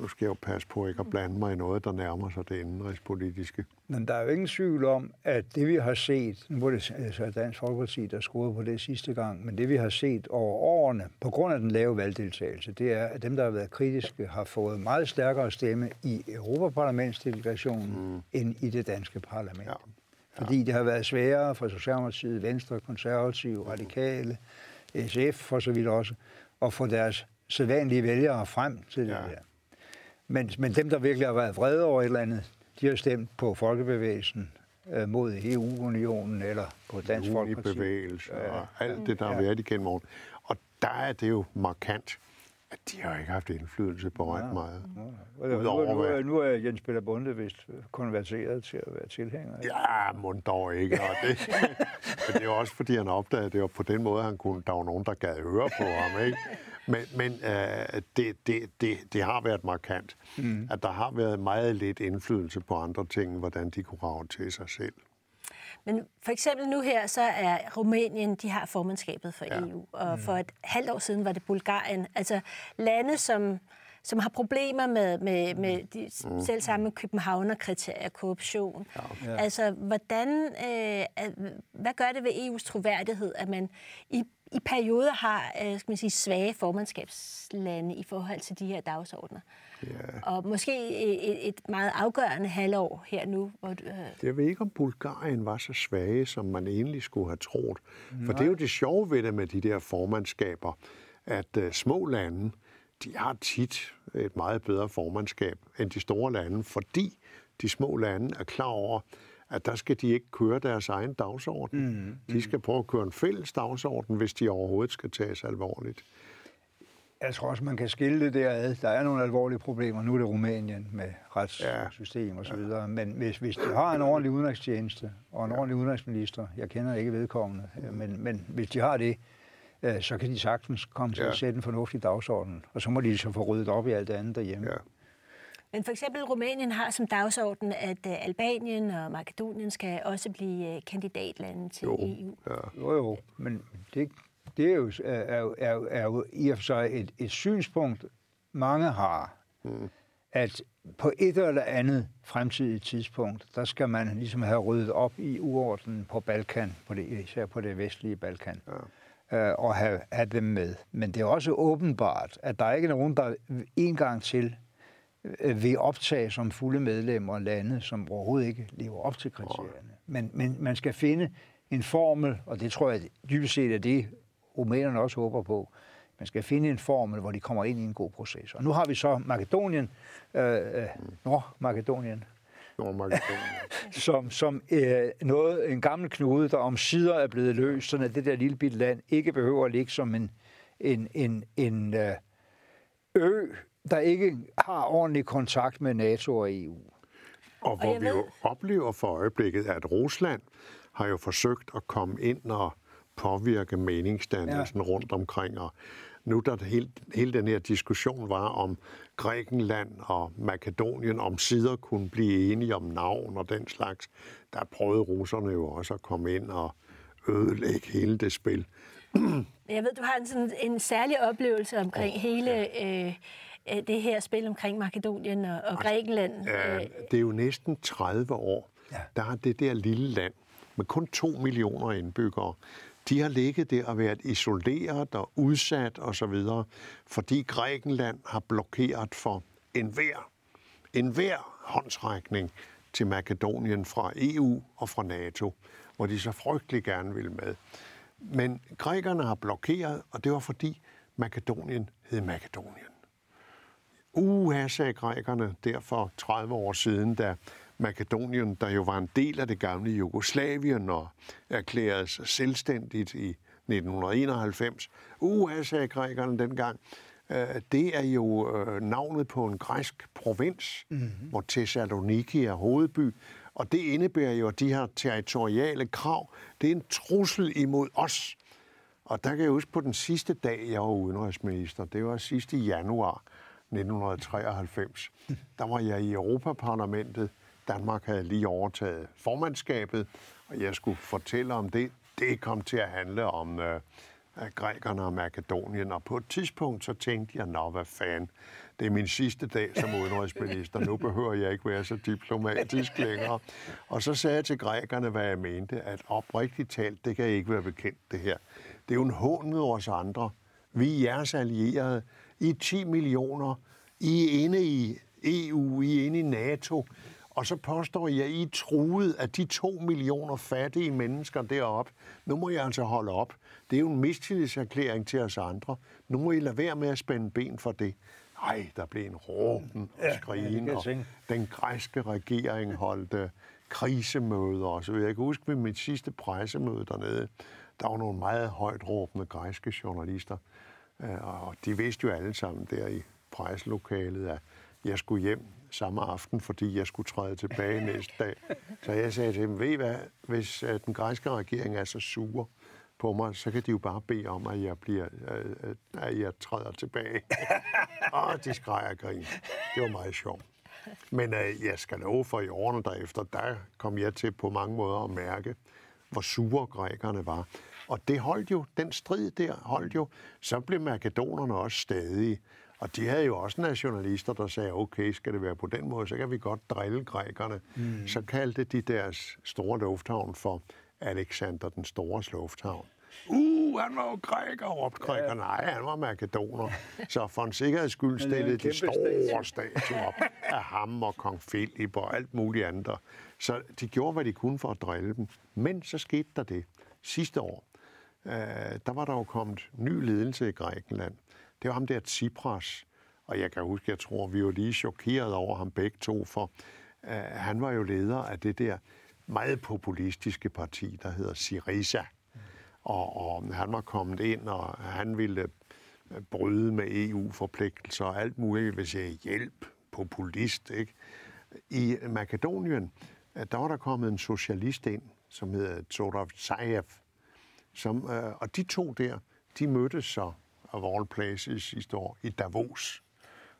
nu skal jeg jo passe på ikke at blande mig i noget, der nærmer sig det indenrigspolitiske. Men der er jo ingen tvivl om, at det vi har set, nu var det altså Dansk Folkeparti, der scorede på det sidste gang, men det vi har set over årene, på grund af den lave valgdeltagelse, det er, at dem, der har været kritiske, har fået meget stærkere stemme i Europaparlamentsdelegationen mm. end i det danske parlament. Ja. Fordi ja. det har været sværere for Socialdemokratiet, Venstre, Konservative, Radikale, SF for så vidt også, at få deres sædvanlige vælgere frem til det ja. der. Men, men dem, der virkelig har været vrede over et eller andet, de har stemt på Folkebevægelsen øh, mod EU-unionen eller på Dansk Folkeparti. bevægelse og alt det, der har ja. været igennem året. Og der er det jo markant, at de har ikke haft indflydelse på ret ja. meget. Ja. Nu, nu, nu, nu er Jens Peter Bunde vist konverteret til at være tilhænger. Ja, må dog ikke. Og det, men det er også, fordi han opdagede, det var på den måde, han kunne, der var nogen, der gad høre på ham. Ikke? Men, men øh, det, det, det, det har været markant, mm. at der har været meget lidt indflydelse på andre ting, hvordan de kunne rave til sig selv. Men for eksempel nu her, så er Rumænien, de har formandskabet for ja. EU, og mm. for et halvt år siden var det Bulgarien. Altså lande, som som har problemer med, med, med de mm. selv samme Københavner-kriterier, korruption. Ja. Altså, hvordan, øh, hvad gør det ved EU's troværdighed, at man i, i perioder har øh, skal man sige, svage formandskabslande i forhold til de her dagsordner? Ja. Og måske et, et meget afgørende halvår her nu. Hvor, øh... Jeg ved ikke, om Bulgarien var så svage, som man egentlig skulle have troet. Nej. For det er jo det sjove ved det med de der formandskaber, at uh, små lande, de har tit et meget bedre formandskab end de store lande, fordi de små lande er klar over, at der skal de ikke køre deres egen dagsorden. Mm, mm. De skal prøve at køre en fælles dagsorden, hvis de overhovedet skal tages alvorligt. Jeg tror også, man kan skille det derad. Der er nogle alvorlige problemer. Nu er det Rumænien med retssystem og så videre. Men hvis, hvis de har en ordentlig udenrigstjeneste og en ordentlig udenrigsminister, jeg kender ikke vedkommende, men, men hvis de har det, øh, så kan de sagtens komme til ja. at sætte en fornuftig dagsorden. Og så må de så få ryddet op i alt det andet derhjemme. Ja. Men for eksempel Rumænien har som dagsorden, at øh, Albanien og Makedonien skal også blive øh, kandidatlande til jo. EU. Ja. Jo, jo, men det, det er jo, er, er, er jo i og for sig et, et synspunkt, mange har, mm. at på et eller andet fremtidigt tidspunkt, der skal man ligesom have ryddet op i uordenen på Balkan, på det, især på det vestlige Balkan, ja. Øh, og have, have dem med. Men det er også åbenbart, at der er ikke nogen, der en gang til øh, vil optage som fulde medlemmer lande, som overhovedet ikke lever op til kriterierne. Men, men man skal finde en formel, og det tror jeg dybest set er det, rumænerne også håber på. Man skal finde en formel, hvor de kommer ind i en god proces. Og nu har vi så Makedonien, øh, øh, Nord-Makedonien, som, som øh, noget, en gammel knude, der om sider er blevet løst, så det der lille bitte land ikke behøver at ligge som en, en, en, en øh, ø, der ikke har ordentlig kontakt med NATO og EU. Og hvor og vi jo oplever for øjeblikket, at Rusland har jo forsøgt at komme ind og påvirke meningsdannelsen ja. rundt omkring. Og nu der hele, hele den her diskussion var om Grækenland og Makedonien, om sider kunne blive enige om navn og den slags, der prøvede russerne jo også at komme ind og ødelægge hele det spil. Jeg ved, du har en, sådan, en særlig oplevelse omkring oh, hele ja. øh, øh, det her spil omkring Makedonien og, og altså, Grækenland. Ja, det er jo næsten 30 år, ja. der har det der lille land med kun 2 millioner indbyggere de har ligget der og været isoleret og udsat osv., fordi Grækenland har blokeret for enhver, enhver håndsrækning til Makedonien fra EU og fra NATO, hvor de så frygtelig gerne ville med. Men grækerne har blokeret, og det var fordi Makedonien hed Makedonien. Uha, sagde grækerne derfor 30 år siden, da Makedonien, der jo var en del af det gamle Jugoslavien og erklærede sig selvstændigt i 1991. Uha, sagde grækerne dengang. Øh, det er jo øh, navnet på en græsk provins, mm-hmm. hvor Thessaloniki er hovedby. Og det indebærer jo, at de her territoriale krav, det er en trussel imod os. Og der kan jeg huske på den sidste dag, jeg var udenrigsminister, det var sidste januar 1993, der var jeg i Europaparlamentet, Danmark havde lige overtaget formandskabet, og jeg skulle fortælle om det. Det kom til at handle om øh, grækerne og Makedonien, og på et tidspunkt så tænkte jeg, nå hvad fanden, det er min sidste dag som udenrigsminister, nu behøver jeg ikke være så diplomatisk længere. Og så sagde jeg til grækerne, hvad jeg mente, at oprigtigt talt, det kan ikke være bekendt det her. Det er jo en hån med os andre. Vi er jeres allierede. I er 10 millioner. I er inde i EU, I er inde i NATO. Og så påstår jeg, at I truet af de to millioner fattige mennesker deroppe. Nu må jeg altså holde op. Det er jo en mistillidserklæring til os andre. Nu må I lade være med at spænde ben for det. Nej, der blev en råben og skrigen, ja, og den græske regering holdt uh, krisemøder og så Jeg kan huske ved mit sidste pressemøde dernede, der var nogle meget højt råbende græske journalister, uh, og de vidste jo alle sammen der i presselokalet, at jeg skulle hjem samme aften, fordi jeg skulle træde tilbage næste dag. Så jeg sagde til dem, ved I hvad, hvis uh, den græske regering er så sur på mig, så kan de jo bare bede om, at jeg, bliver, uh, at jeg træder tilbage. og de skreg og grin. Det var meget sjovt. Men uh, jeg skal love for i årene derefter, der kom jeg til på mange måder at mærke, hvor sure grækerne var. Og det holdt jo, den strid der holdt jo. Så blev makedonerne også stadig Og de havde jo også nationalister, der sagde, okay, skal det være på den måde, så kan vi godt drille grækerne. Mm. Så kaldte de deres store lufthavn for Alexander den Stores lufthavn. Uh, han var jo græker, råbte græker. Ja. Nej, han var makedoner. Så for en sikkerheds skyld stillede de store statuer op af ham og kong Philip og alt muligt andet. Så de gjorde, hvad de kunne for at drille dem. Men så skete der det. Sidste år, øh, der var der jo kommet ny ledelse i Grækenland. Det var ham der Tsipras. Og jeg kan huske, jeg tror, vi var lige chokeret over ham begge to, for øh, han var jo leder af det der meget populistiske parti, der hedder Syriza. Og, og han var kommet ind, og han ville øh, bryde med EU-forpligtelser og alt muligt, hvis jeg hjælp, populist, ikke? I Makedonien, øh, der var der kommet en socialist ind, som hedder Zorav Zaev, som, øh, og de to der, de mødtes så of all places sidste år i Davos,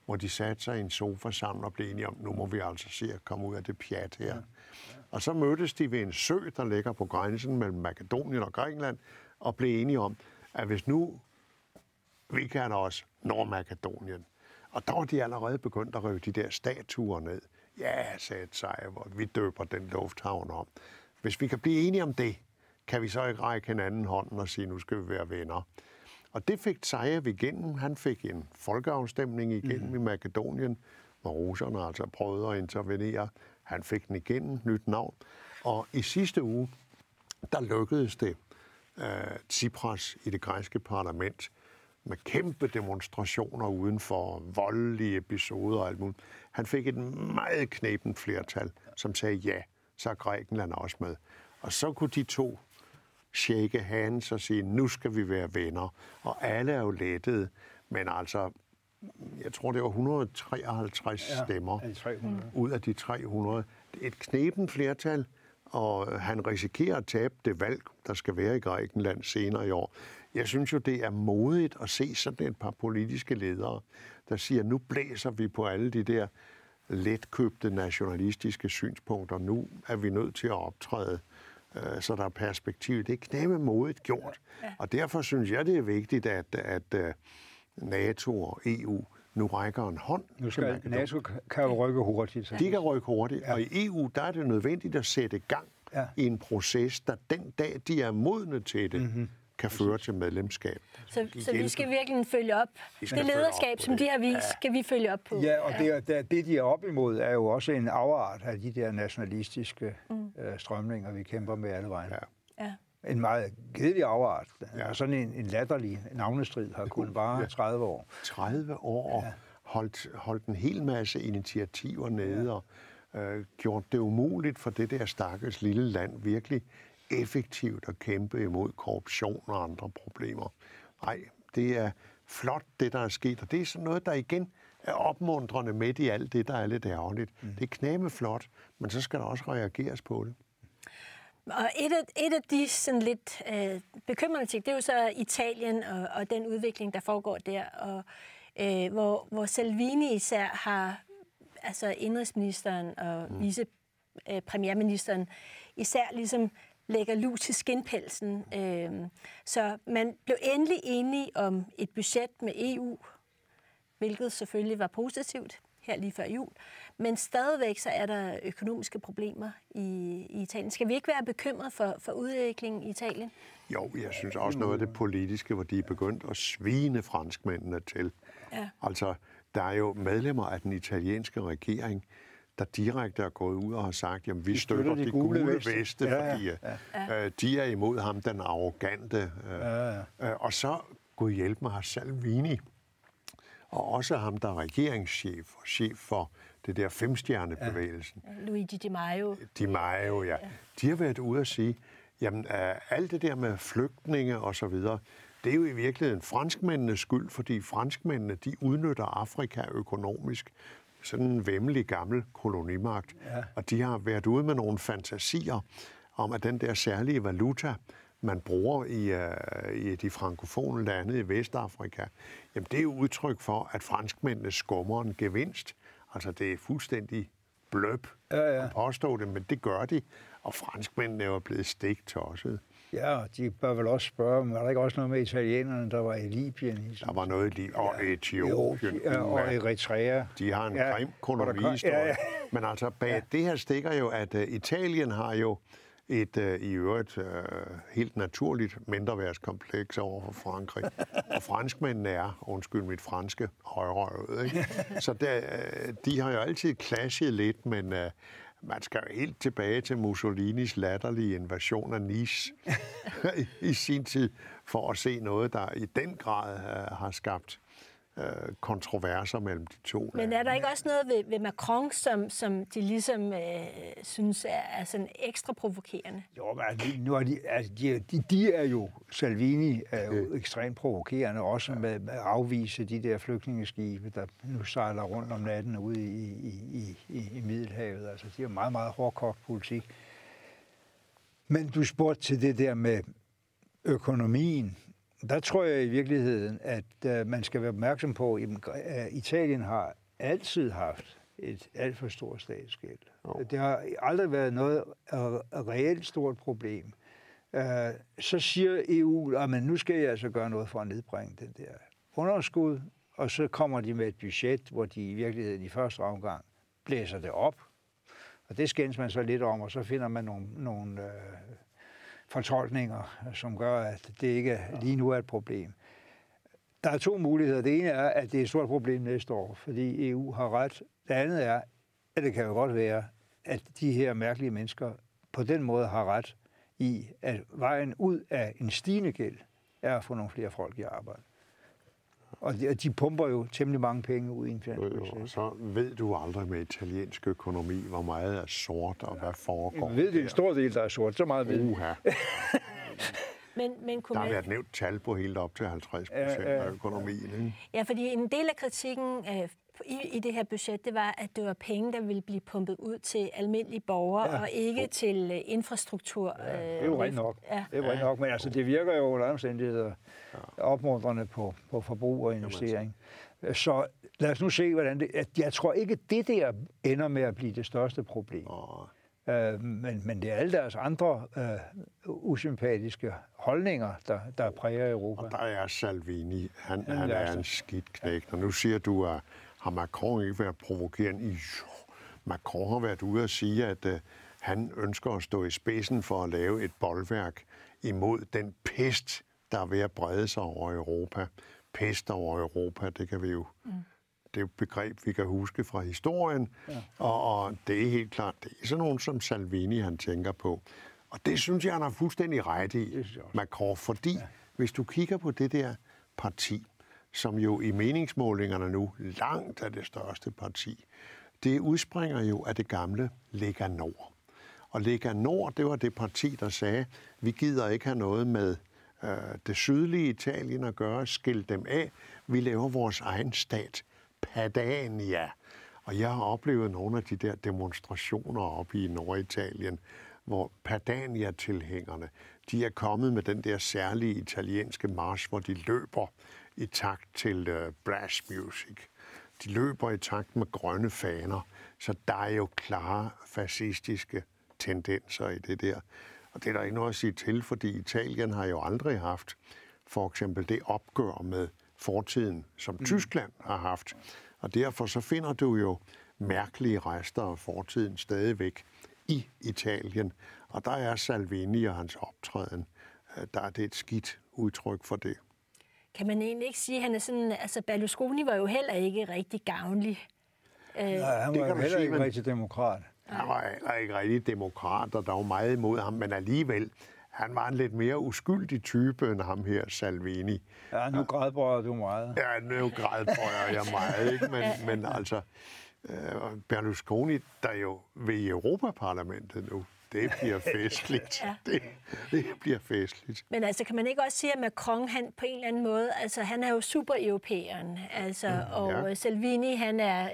hvor de satte sig i en sofa sammen og blev enige om, nu må vi altså se at komme ud af det pjat her. Ja. Og så mødtes de ved en sø, der ligger på grænsen mellem Makedonien og Grækenland, og blev enige om, at hvis nu vi kan også Nordmakedonien, og der var de allerede begyndt at rive de der statuer ned. Ja, sagde Sejver, vi døber den lufthavn om. Hvis vi kan blive enige om det, kan vi så ikke række hinanden hånden og sige, nu skal vi være venner. Og det fik Zajev igennem. Han fik en folkeafstemning igennem mm. i Makedonien, hvor russerne altså prøvede at intervenere. Han fik den igennem, nyt navn. Og i sidste uge, der lykkedes det uh, Tsipras i det græske parlament med kæmpe demonstrationer uden for voldelige episoder og alt muligt. Han fik et meget knæbent flertal, som sagde ja, så er Grækenland også med. Og så kunne de to shake hands og sige, nu skal vi være venner. Og alle er jo lettede, men altså, jeg tror, det var 153 ja, stemmer ud af de 300. Et knepen flertal, og han risikerer at tabe det valg, der skal være i Grækenland senere i år. Jeg synes jo, det er modigt at se sådan et par politiske ledere, der siger, nu blæser vi på alle de der letkøbte nationalistiske synspunkter. Nu er vi nødt til at optræde så der er perspektiv. Det er knæmme modigt gjort. Ja. Og derfor synes jeg, det er vigtigt, at, at uh, NATO og EU nu rækker en hånd. Nu skal NATO kan jo rykke hurtigt. Så. De kan rykke hurtigt, ja. og i EU der er det nødvendigt at sætte gang ja. i en proces, der den dag, de er modne til det, mm-hmm kan føre til medlemskab. Så, så vi skal virkelig følge op. Det lederskab, som de har vist, ja. skal vi følge op på. Ja, og. Det, det, det, de er op imod, er jo også en afart af de der nationalistiske mm. øh, strømninger, vi kæmper med alle vejen. Ja. ja. En meget kedelig afart. Ja. Sådan en, en latterlig navnestrid har kun bare ja. 30 år. 30 år ja. holdt, holdt en hel masse initiativer nede ja. og øh, gjort det umuligt for det der stakkels lille land virkelig effektivt at kæmpe imod korruption og andre problemer. Nej, det er flot, det der er sket, og det er sådan noget, der igen er opmuntrende midt i alt det, der er lidt ærgerligt. Mm. Det er knæme flot, men så skal der også reageres på det. Og et af, et af de sådan lidt øh, bekymrende ting, det er jo så Italien og, og den udvikling, der foregår der, og øh, hvor, hvor Salvini især har, altså indrigsministeren og mm. vicepremierministeren, øh, især ligesom lægger lus til skinpelsen. Øh, så man blev endelig enige om et budget med EU, hvilket selvfølgelig var positivt her lige før jul. Men stadigvæk så er der økonomiske problemer i, i Italien. Skal vi ikke være bekymret for, for udviklingen i Italien? Jo, jeg synes også noget af det politiske, hvor de er begyndt at svine franskmændene til. Ja. Altså, der er jo medlemmer af den italienske regering, der direkte er gået ud og har sagt, at vi støtter, støtter de, de gule, gule veste, veste ja, fordi ja. Ja. Øh, de er imod ham, den arrogante. Øh, ja, ja. Øh, og så, Gud hjælp mig, har Salvini, og også ham, der er regeringschef og chef for det der femstjernebevægelsen. Ja. Luigi Di Maio. Di Maio, ja. ja. De har været ude at sige, jamen uh, alt det der med flygtninge og så videre, det er jo i virkeligheden franskmændenes skyld, fordi franskmændene, de udnytter Afrika økonomisk sådan en vemmelig gammel kolonimagt. Ja. Og de har været ude med nogle fantasier om, at den der særlige valuta, man bruger i, uh, i de frankofone lande i Vestafrika, jamen det er udtryk for, at franskmændene skummer en gevinst. Altså det er fuldstændig bløb ja, ja. at påstå det, men det gør de. Og franskmændene er jo blevet stigt tosset. Ja, de bør vel også spørge, men var der ikke også noget med italienerne, der var i Libyen? I der var noget i Libyen, og ja. Etiopien. Ja, og Eritrea. De har en ja, grim kolonihistorie. Ja, ja. Men altså, bag ja. det her stikker jo, at uh, Italien har jo et uh, i øvrigt uh, helt naturligt mindreværdskompleks over for Frankrig. og franskmændene er, undskyld mit franske, højrøvet. Ikke? Så der, uh, de har jo altid clashet lidt, men uh, man skal jo helt tilbage til Mussolinis latterlige invasion af Nice i, sin tid, for at se noget, der i den grad uh, har skabt øh, kontroverser mellem de to Men er der ikke også noget ved, ved Macron, som, som de ligesom øh, synes er, er sådan ekstra provokerende? Jo, men altså, nu er de, altså, de, de, de er jo, Salvini er jo øh. ekstremt provokerende, også med, med at afvise de der flygtningeskibe, der nu sejler rundt om natten ude i, i, i, i Middelhavet. Altså, de har meget, meget hårdkogt politik. Men du spurgte til det der med økonomien. Der tror jeg i virkeligheden, at uh, man skal være opmærksom på, at Italien har altid haft et alt for stort statsgæld. Oh. Det har aldrig været noget reelt stort problem. Uh, så siger EU, at nu skal jeg altså gøre noget for at nedbringe den der underskud, og så kommer de med et budget, hvor de i virkeligheden i første omgang blæser det op, og det skændes man så lidt om, og så finder man nogle, nogle uh, fortolkninger, som gør, at det ikke lige nu er et problem. Der er to muligheder. Det ene er, at det er et stort problem næste år, fordi EU har ret. Det andet er, at det kan jo godt være, at de her mærkelige mennesker på den måde har ret i, at vejen ud af en stigende gæld er at få nogle flere folk i arbejde. Og de, de pumper jo temmelig mange penge ud i en finanspolitik. Så ved du aldrig med italiensk økonomi, hvor meget er sort og hvad foregår. Jeg ved, det er en stor del, der er sort. Så meget ved Uha. Men, men kunne der har været nævnt tal på helt op til 50 procent ja, ja, af økonomien. Ikke? Ja, fordi en del af kritikken øh, i, i det her budget, det var, at det var penge, der ville blive pumpet ud til almindelige borgere, ja. og ikke til uh, infrastruktur. Ja, det er jo rent nok. Ja. Det er jo rent nok, men altså, det virker jo under omstændigheder ja. opmuntrende på, på forbrug og investering. Så lad os nu se, hvordan det... Jeg tror ikke, det der ender med at blive det største problem. Oh. Øh, men, men det er alle deres andre øh, usympatiske holdninger, der, der præger Europa. Og der er Salvini. Han, han er en skidt knæk. Og nu siger du, at har Macron ikke været provokerende? Jo, Macron har været ude og sige, at uh, han ønsker at stå i spidsen for at lave et boldværk imod den pest, der er ved at brede sig over Europa. Pest over Europa, det kan vi jo... Mm. Det er et begreb, vi kan huske fra historien, ja. og, og det er helt klart, det er sådan nogen som Salvini, han tænker på. Og det synes jeg, han har fuldstændig ret i, Macron, fordi ja. hvis du kigger på det der parti, som jo i meningsmålingerne nu langt er det største parti, det udspringer jo af det gamle Lega Nord. Og Lega Nord, det var det parti, der sagde, vi gider ikke have noget med øh, det sydlige Italien at gøre, skil dem af, vi laver vores egen stat, Padania. Og jeg har oplevet nogle af de der demonstrationer oppe i Norditalien, hvor Padania-tilhængerne, de er kommet med den der særlige italienske march, hvor de løber i takt til uh, brass music. De løber i takt med grønne faner, så der er jo klare fascistiske tendenser i det der. Og det er der ikke noget at sige til, fordi Italien har jo aldrig haft for eksempel det opgør med fortiden, som mm. Tyskland har haft. Og derfor så finder du jo mærkelige rester af fortiden stadigvæk i Italien. Og der er Salvini og hans optræden, øh, der er det et skidt udtryk for det kan man egentlig ikke sige, at han er sådan... Altså, Berlusconi var jo heller ikke rigtig gavnlig. Øh, Nej, han var heller sige, ikke men... rigtig demokrat. Han var heller ikke rigtig demokrat, og der var meget imod ham, men alligevel, han var en lidt mere uskyldig type end ham her, Salvini. Ja, nu grædbrøjer du meget. Ja, nu grædbrøjer jeg meget, ikke? Men, men altså, øh, Berlusconi, der jo ved Europaparlamentet nu, det bliver festligt. ja. det, det bliver festligt. Men altså, kan man ikke også sige, at Macron, han på en eller anden måde, altså han er jo super-europæeren, altså, mm, og ja. Salvini, han er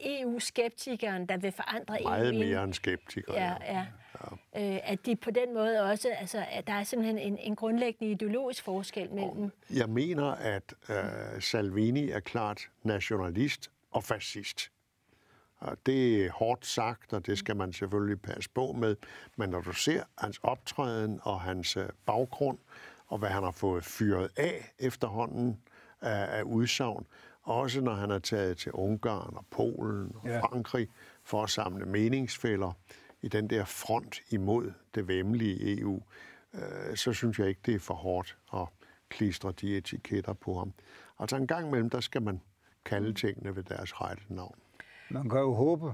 EU-skeptikeren, der vil forandre EU. Meget mere end skeptiker. Ja, ja. ja. Øh, at de på den måde også, altså, at der er simpelthen en, en grundlæggende ideologisk forskel mellem... Jeg mener, at uh, Salvini er klart nationalist og fascist. Og det er hårdt sagt, og det skal man selvfølgelig passe på med. Men når du ser hans optræden og hans øh, baggrund, og hvad han har fået fyret af efterhånden af, af udsagn, også når han er taget til Ungarn og Polen og ja. Frankrig for at samle meningsfælder i den der front imod det vemmelige EU, øh, så synes jeg ikke, det er for hårdt at klistre de etiketter på ham. Altså en gang imellem, der skal man kalde tingene ved deres rette navn. Man kan jo håbe,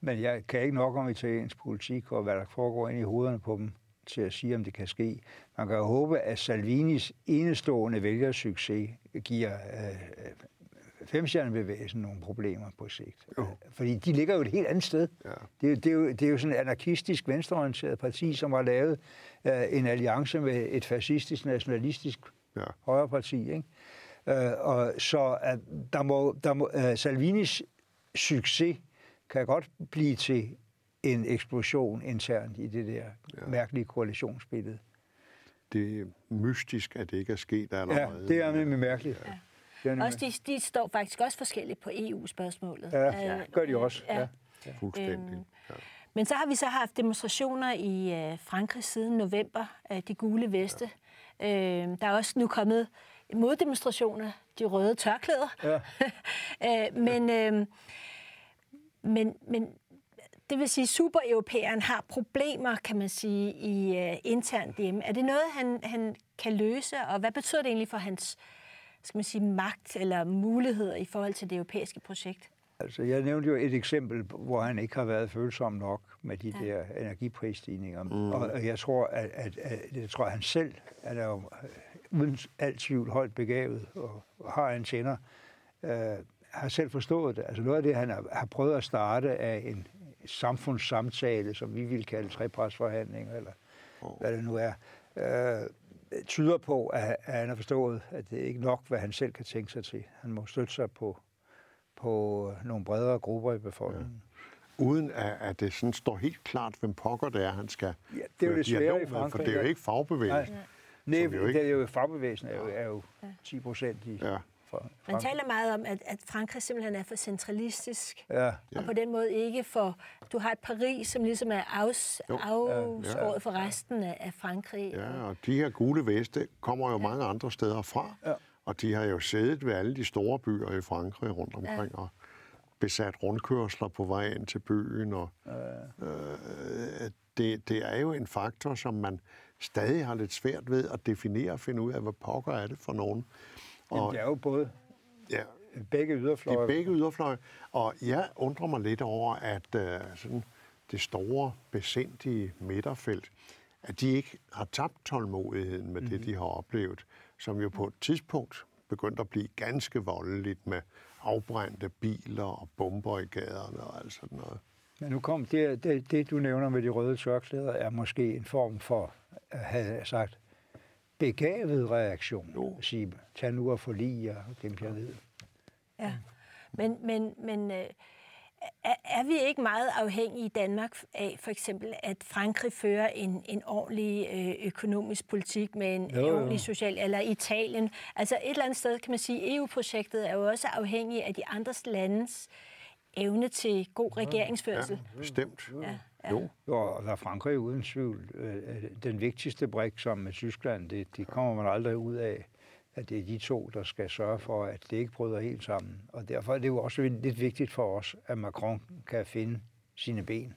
men jeg kan ikke nok om italiensk politik og hvad der foregår ind i hovederne på dem til at sige, om det kan ske. Man kan jo håbe, at Salvinis enestående vælgersucces giver øh, femstjernebevægelsen nogle problemer på sigt. Jo. Fordi de ligger jo et helt andet sted. Ja. Det, det, er jo, det er jo sådan et anarkistisk, venstreorienteret parti, som har lavet uh, en alliance med et fascistisk, nationalistisk ja. højreparti. Ikke? Uh, og så uh, der må, der må, uh, Salvinis succes kan godt blive til en eksplosion internt i det der ja. mærkelige koalitionsbillede. Det er mystisk, at det ikke er sket allerede. Ja, det er nemlig mærkeligt. Ja. Også de, de står faktisk også forskelligt på EU-spørgsmålet. Ja, øh, gør de også. Ja. Ja. Ja. Fuldstændig. Øhm, ja. Men så har vi så haft demonstrationer i øh, Frankrig siden november, af de gule veste. Ja. Øh, der er også nu kommet moddemonstrationer, de røde tørklæder. Ja. øh, men, øh, men, men det vil sige, at supereuropæeren har problemer, kan man sige, i uh, internt hjemme. Er det noget, han, han kan løse, og hvad betyder det egentlig for hans skal man sige, magt eller muligheder i forhold til det europæiske projekt? Altså, jeg nævnte jo et eksempel, hvor han ikke har været følsom nok med de ja. der energiprisstigninger. Mm. Og jeg tror, at, at, at, jeg tror, at han selv han er jo øh, uden alt tvivl højt begavet og har en tænder, øh, har selv forstået det. Altså noget af det, han har, har prøvet at starte af en samfundssamtale, som vi vil kalde trepartsforhandlinger, eller oh. hvad det nu er, øh, tyder på, at, at han har forstået, at det ikke nok, hvad han selv kan tænke sig til. Han må støtte sig på, på nogle bredere grupper i befolkningen. Ja. Uden at, at det sådan står helt klart, hvem pokker det er, han skal ja, det er jo det svære i Frankrig. For det er jo ikke fagbevægelsen. Nej, Nej det, det er jo fagbevægelsen er jo, er jo 10 procent i, ja for Man taler meget om, at, at Frankrig simpelthen er for centralistisk, ja. og på den måde ikke for... Du har et Paris, som ligesom er afs, afskåret ja, ja. for resten af, af Frankrig. Ja, og de her gule veste kommer jo ja. mange andre steder fra, ja. og de har jo siddet ved alle de store byer i Frankrig rundt omkring, ja. og besat rundkørsler på vej ind til byen, og ja. øh, det, det er jo en faktor, som man stadig har lidt svært ved at definere og finde ud af, hvad pokker er det for nogen. Og, Jamen, det er jo både ja, begge yderfløje. Det er begge yderfløje. Og jeg undrer mig lidt over, at uh, sådan det store, besindige midterfelt, at de ikke har tabt tålmodigheden med mm-hmm. det, mhm. de har oplevet, som jo på et tidspunkt begyndte at blive ganske voldeligt med afbrændte biler og bomber i gaderne og alt sådan noget. Men nu kom det, det, det, du nævner med de røde tørklæder, er måske en form for, at have sagt, begavet reaktion. Jo. Sige, tag nu og forlige og dem jeg ved. Ja, men, men, men øh, er, er vi ikke meget afhængige i Danmark af for eksempel, at Frankrig fører en, en ordentlig øh, økonomisk politik med en jo, jo. ordentlig social, eller Italien? Altså et eller andet sted kan man sige, at EU-projektet er jo også afhængig af de andres landes evne til god regeringsførsel. Ja, bestemt. Ja. Ja. Jo. jo, og der er Frankrig uden tvivl. Øh, den vigtigste brik som med Tyskland, det, det kommer man aldrig ud af, at det er de to, der skal sørge for, at det ikke bryder helt sammen. Og derfor er det jo også lidt vigtigt for os, at Macron kan finde sine ben.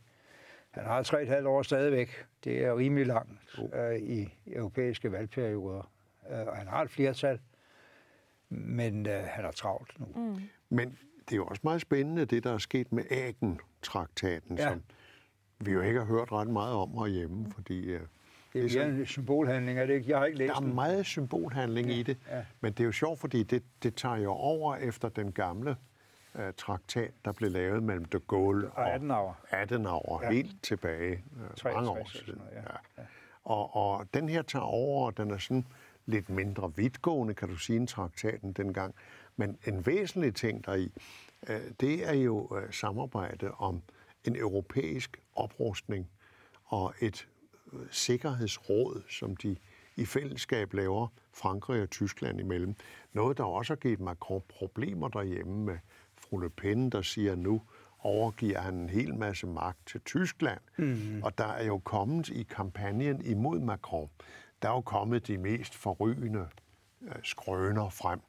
Han har tre et halvt år stadigvæk. Det er rimelig langt uh, i europæiske valgperioder. Uh, og han har et flertal, men uh, han er travlt nu. Mm. Men det er jo også meget spændende, det der er sket med Agen-traktaten, ja. som vi jo ikke har hørt ret meget om herhjemme, fordi... Uh, det er, er en symbolhandling, er det ikke? Jeg har ikke læst Der er den. meget symbolhandling ja. i det, ja. men det er jo sjovt, fordi det, det tager jo over efter den gamle uh, traktat, der blev lavet mellem de Gaulle og Adenauer, Adenauer ja. helt tilbage uh, mange år siden. Noget, ja. Ja. Og, og den her tager over, og den er sådan lidt mindre vidtgående, kan du sige, end traktaten dengang. Men en væsentlig ting deri, uh, det er jo uh, samarbejde om en europæisk oprustning og et øh, sikkerhedsråd, som de i fællesskab laver Frankrig og Tyskland imellem. Noget, der også har givet Macron problemer derhjemme med fru Le Pen, der siger nu, overgiver han en hel masse magt til Tyskland. Mm. Og der er jo kommet i kampagnen imod Macron, der er jo kommet de mest forrygende øh, skrøner frem.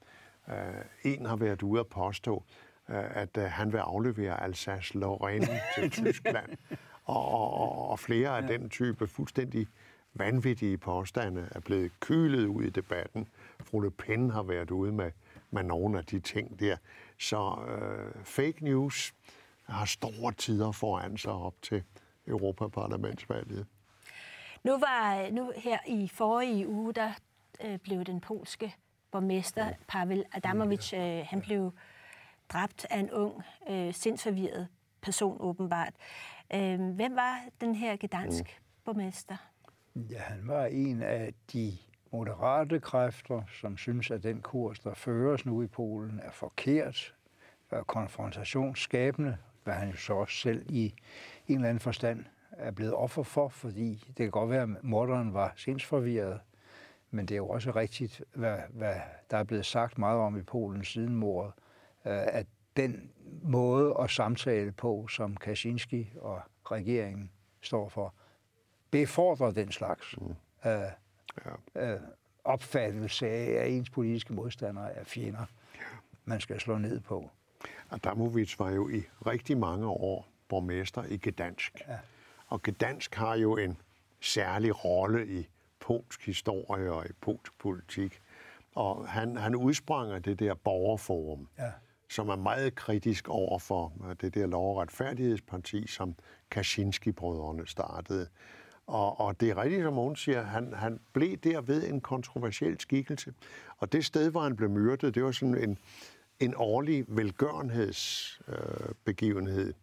Øh, en har været ude at påstå, øh, at øh, han vil aflevere Alsace-Lorraine til Tyskland. Og, og, og flere af ja. den type fuldstændig vanvittige påstande er blevet kylet ud i debatten. Fru Le Pen har været ude med, med nogle af de ting der. Så øh, fake news har store tider foran sig op til Europaparlamentsvalget. Nu var nu her i forrige uge, der øh, blev den polske borgmester Pavel Adamovic, øh, han blev dræbt af en ung, øh, sindsforvirret person åbenbart. Øh, hvem var den her gedansk mm. borgmester? Ja, han var en af de moderate kræfter, som synes, at den kurs, der føres nu i Polen, er forkert, er konfrontationsskabende, hvad han jo så også selv i en eller anden forstand er blevet offer for, fordi det kan godt være, at morderen var sindsforvirret, men det er jo også rigtigt, hvad, hvad der er blevet sagt meget om i Polen siden mordet, øh, at den måde at samtale på, som Kaczynski og regeringen står for, befordrer den slags mm. øh, ja. øh, opfattelse af, at ens politiske modstandere er fjender, man skal slå ned på. Adamovic var jo i rigtig mange år borgmester i Gdansk. Ja. Og Gdansk har jo en særlig rolle i polsk historie og i polsk politik. Og han, han udsprang af det der borgerforum, ja. som er meget kritisk over for det der lov- og retfærdighedsparti, som Kaczynski-brødrene startede. Og, og det er rigtigt, som hun siger, han, han blev derved en kontroversiel skikkelse. Og det sted, hvor han blev myrdet, det var sådan en, en årlig velgørenhedsbegivenhed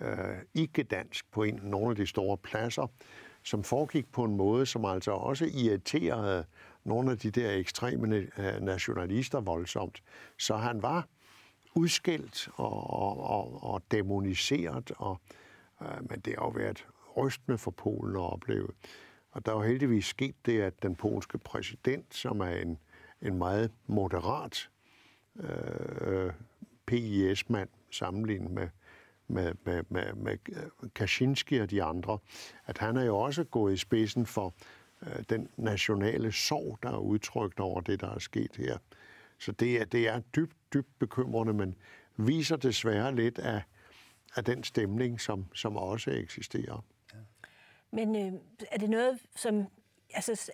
øh, øh, i Gdansk på en, nogle af de store pladser, som foregik på en måde, som altså også irriterede nogle af de der ekstreme nationalister voldsomt. Så han var udskilt og, og, og demoniseret, og, øh, men det har jo været rystende for Polen at opleve. Og der er jo heldigvis sket det, at den polske præsident, som er en, en meget moderat øh, øh PIS-mand sammenlignet med, med, med, med, med Kaczynski og de andre, at han er jo også gået i spidsen for øh, den nationale sorg, der er udtrykt over det, der er sket her. Så det er, det er dybt, dybt bekymrende, men viser desværre lidt af, af den stemning, som, som også eksisterer. Men øh, er det noget, som altså,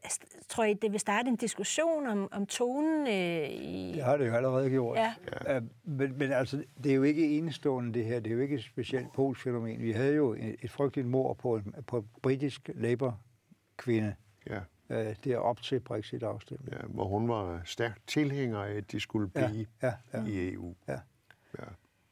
tror I, det vil starte en diskussion om, om tonen? Øh, i... Det har det jo allerede gjort. Ja. Ja. Men, men altså, det er jo ikke enestående det her. Det er jo ikke et specielt polsk fænomen. Vi havde jo et, et frygteligt mord på en, på en britisk Labour-kvinde. Ja. Øh, det er op til Brexit-afstemningen. Ja, hvor hun var stærkt tilhænger af, at de skulle blive ja, ja, ja. i EU. Ja. Ja.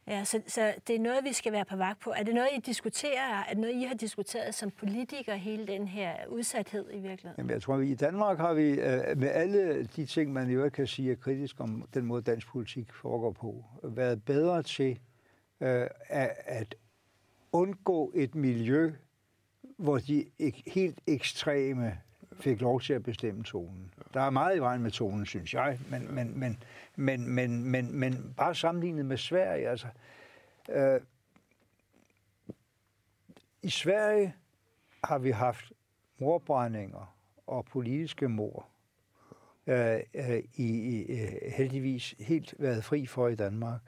Ja, så, så det er noget, vi skal være på vagt på. Er det noget, I diskuterer? Er det noget, I har diskuteret som politikere, hele den her udsathed i virkeligheden? Jamen, jeg tror, at i Danmark har vi øh, med alle de ting, man jo kan sige er kritisk om den måde, dansk politik foregår på, været bedre til øh, at, at undgå et miljø, hvor de ek, helt ekstreme fik lov til at bestemme tonen. Der er meget i vejen med tonen, synes jeg, men, men, men, men, men, men, men bare sammenlignet med Sverige, altså... Øh, I Sverige har vi haft morbrændinger og politiske mor øh, øh, i, i, øh, heldigvis helt været fri for i Danmark.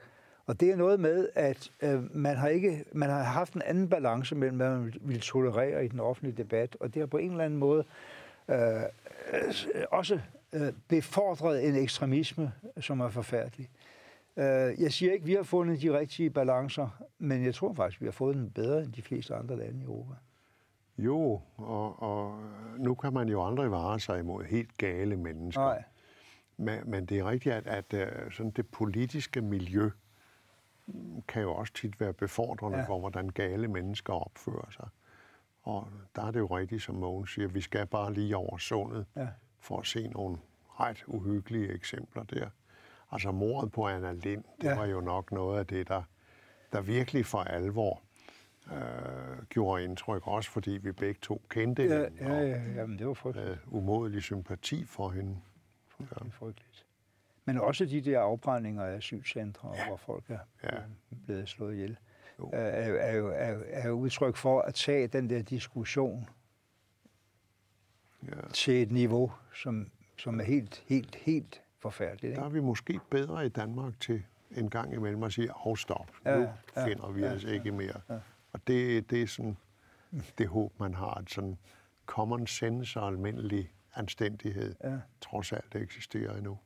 Og det er noget med, at øh, man, har ikke, man har haft en anden balance mellem, hvad man vil tolerere i den offentlige debat, og det har på en eller anden måde øh, også øh, befordret en ekstremisme, som er forfærdelig. Øh, jeg siger ikke, at vi har fundet de rigtige balancer, men jeg tror faktisk, vi har fået den bedre end de fleste andre lande i Europa. Jo, og, og nu kan man jo aldrig vare sig imod helt gale mennesker. Nej. Men, men det er rigtigt, at, at øh, sådan det politiske miljø kan jo også tit være befordrende ja. for, hvordan gale mennesker opfører sig. Og der er det jo rigtigt, som Mogens siger, vi skal bare lige over sundet ja. for at se nogle ret uhyggelige eksempler der. Altså mordet på Anna Lind, det ja. var jo nok noget af det, der, der virkelig for alvor øh, gjorde indtryk, også fordi vi begge to kendte ja, hende. Ja, ja, ja, men det var frygteligt. Øh, umådelig sympati for hende. Ja. Det er frygteligt. Men også de der afbrændinger af asylcentre, ja. hvor folk er ja. blevet slået ihjel. Er, er, jo, er, er udtryk for at tage den der diskussion ja. til et niveau, som, som er helt, helt, helt forfærdeligt. Ikke? Der er vi måske bedre i Danmark til en gang imellem at sige, afstop, ja, nu ja, finder vi ja, os ikke mere. Ja. Og det, det er sådan det håb, man har, at sådan common sense og almindelig anstændighed ja. trods alt eksisterer endnu.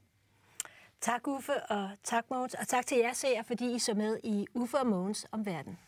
Tak Uffe, og tak Mogens, og tak til jer seere, fordi I så med i Uffe og Mogens om verden.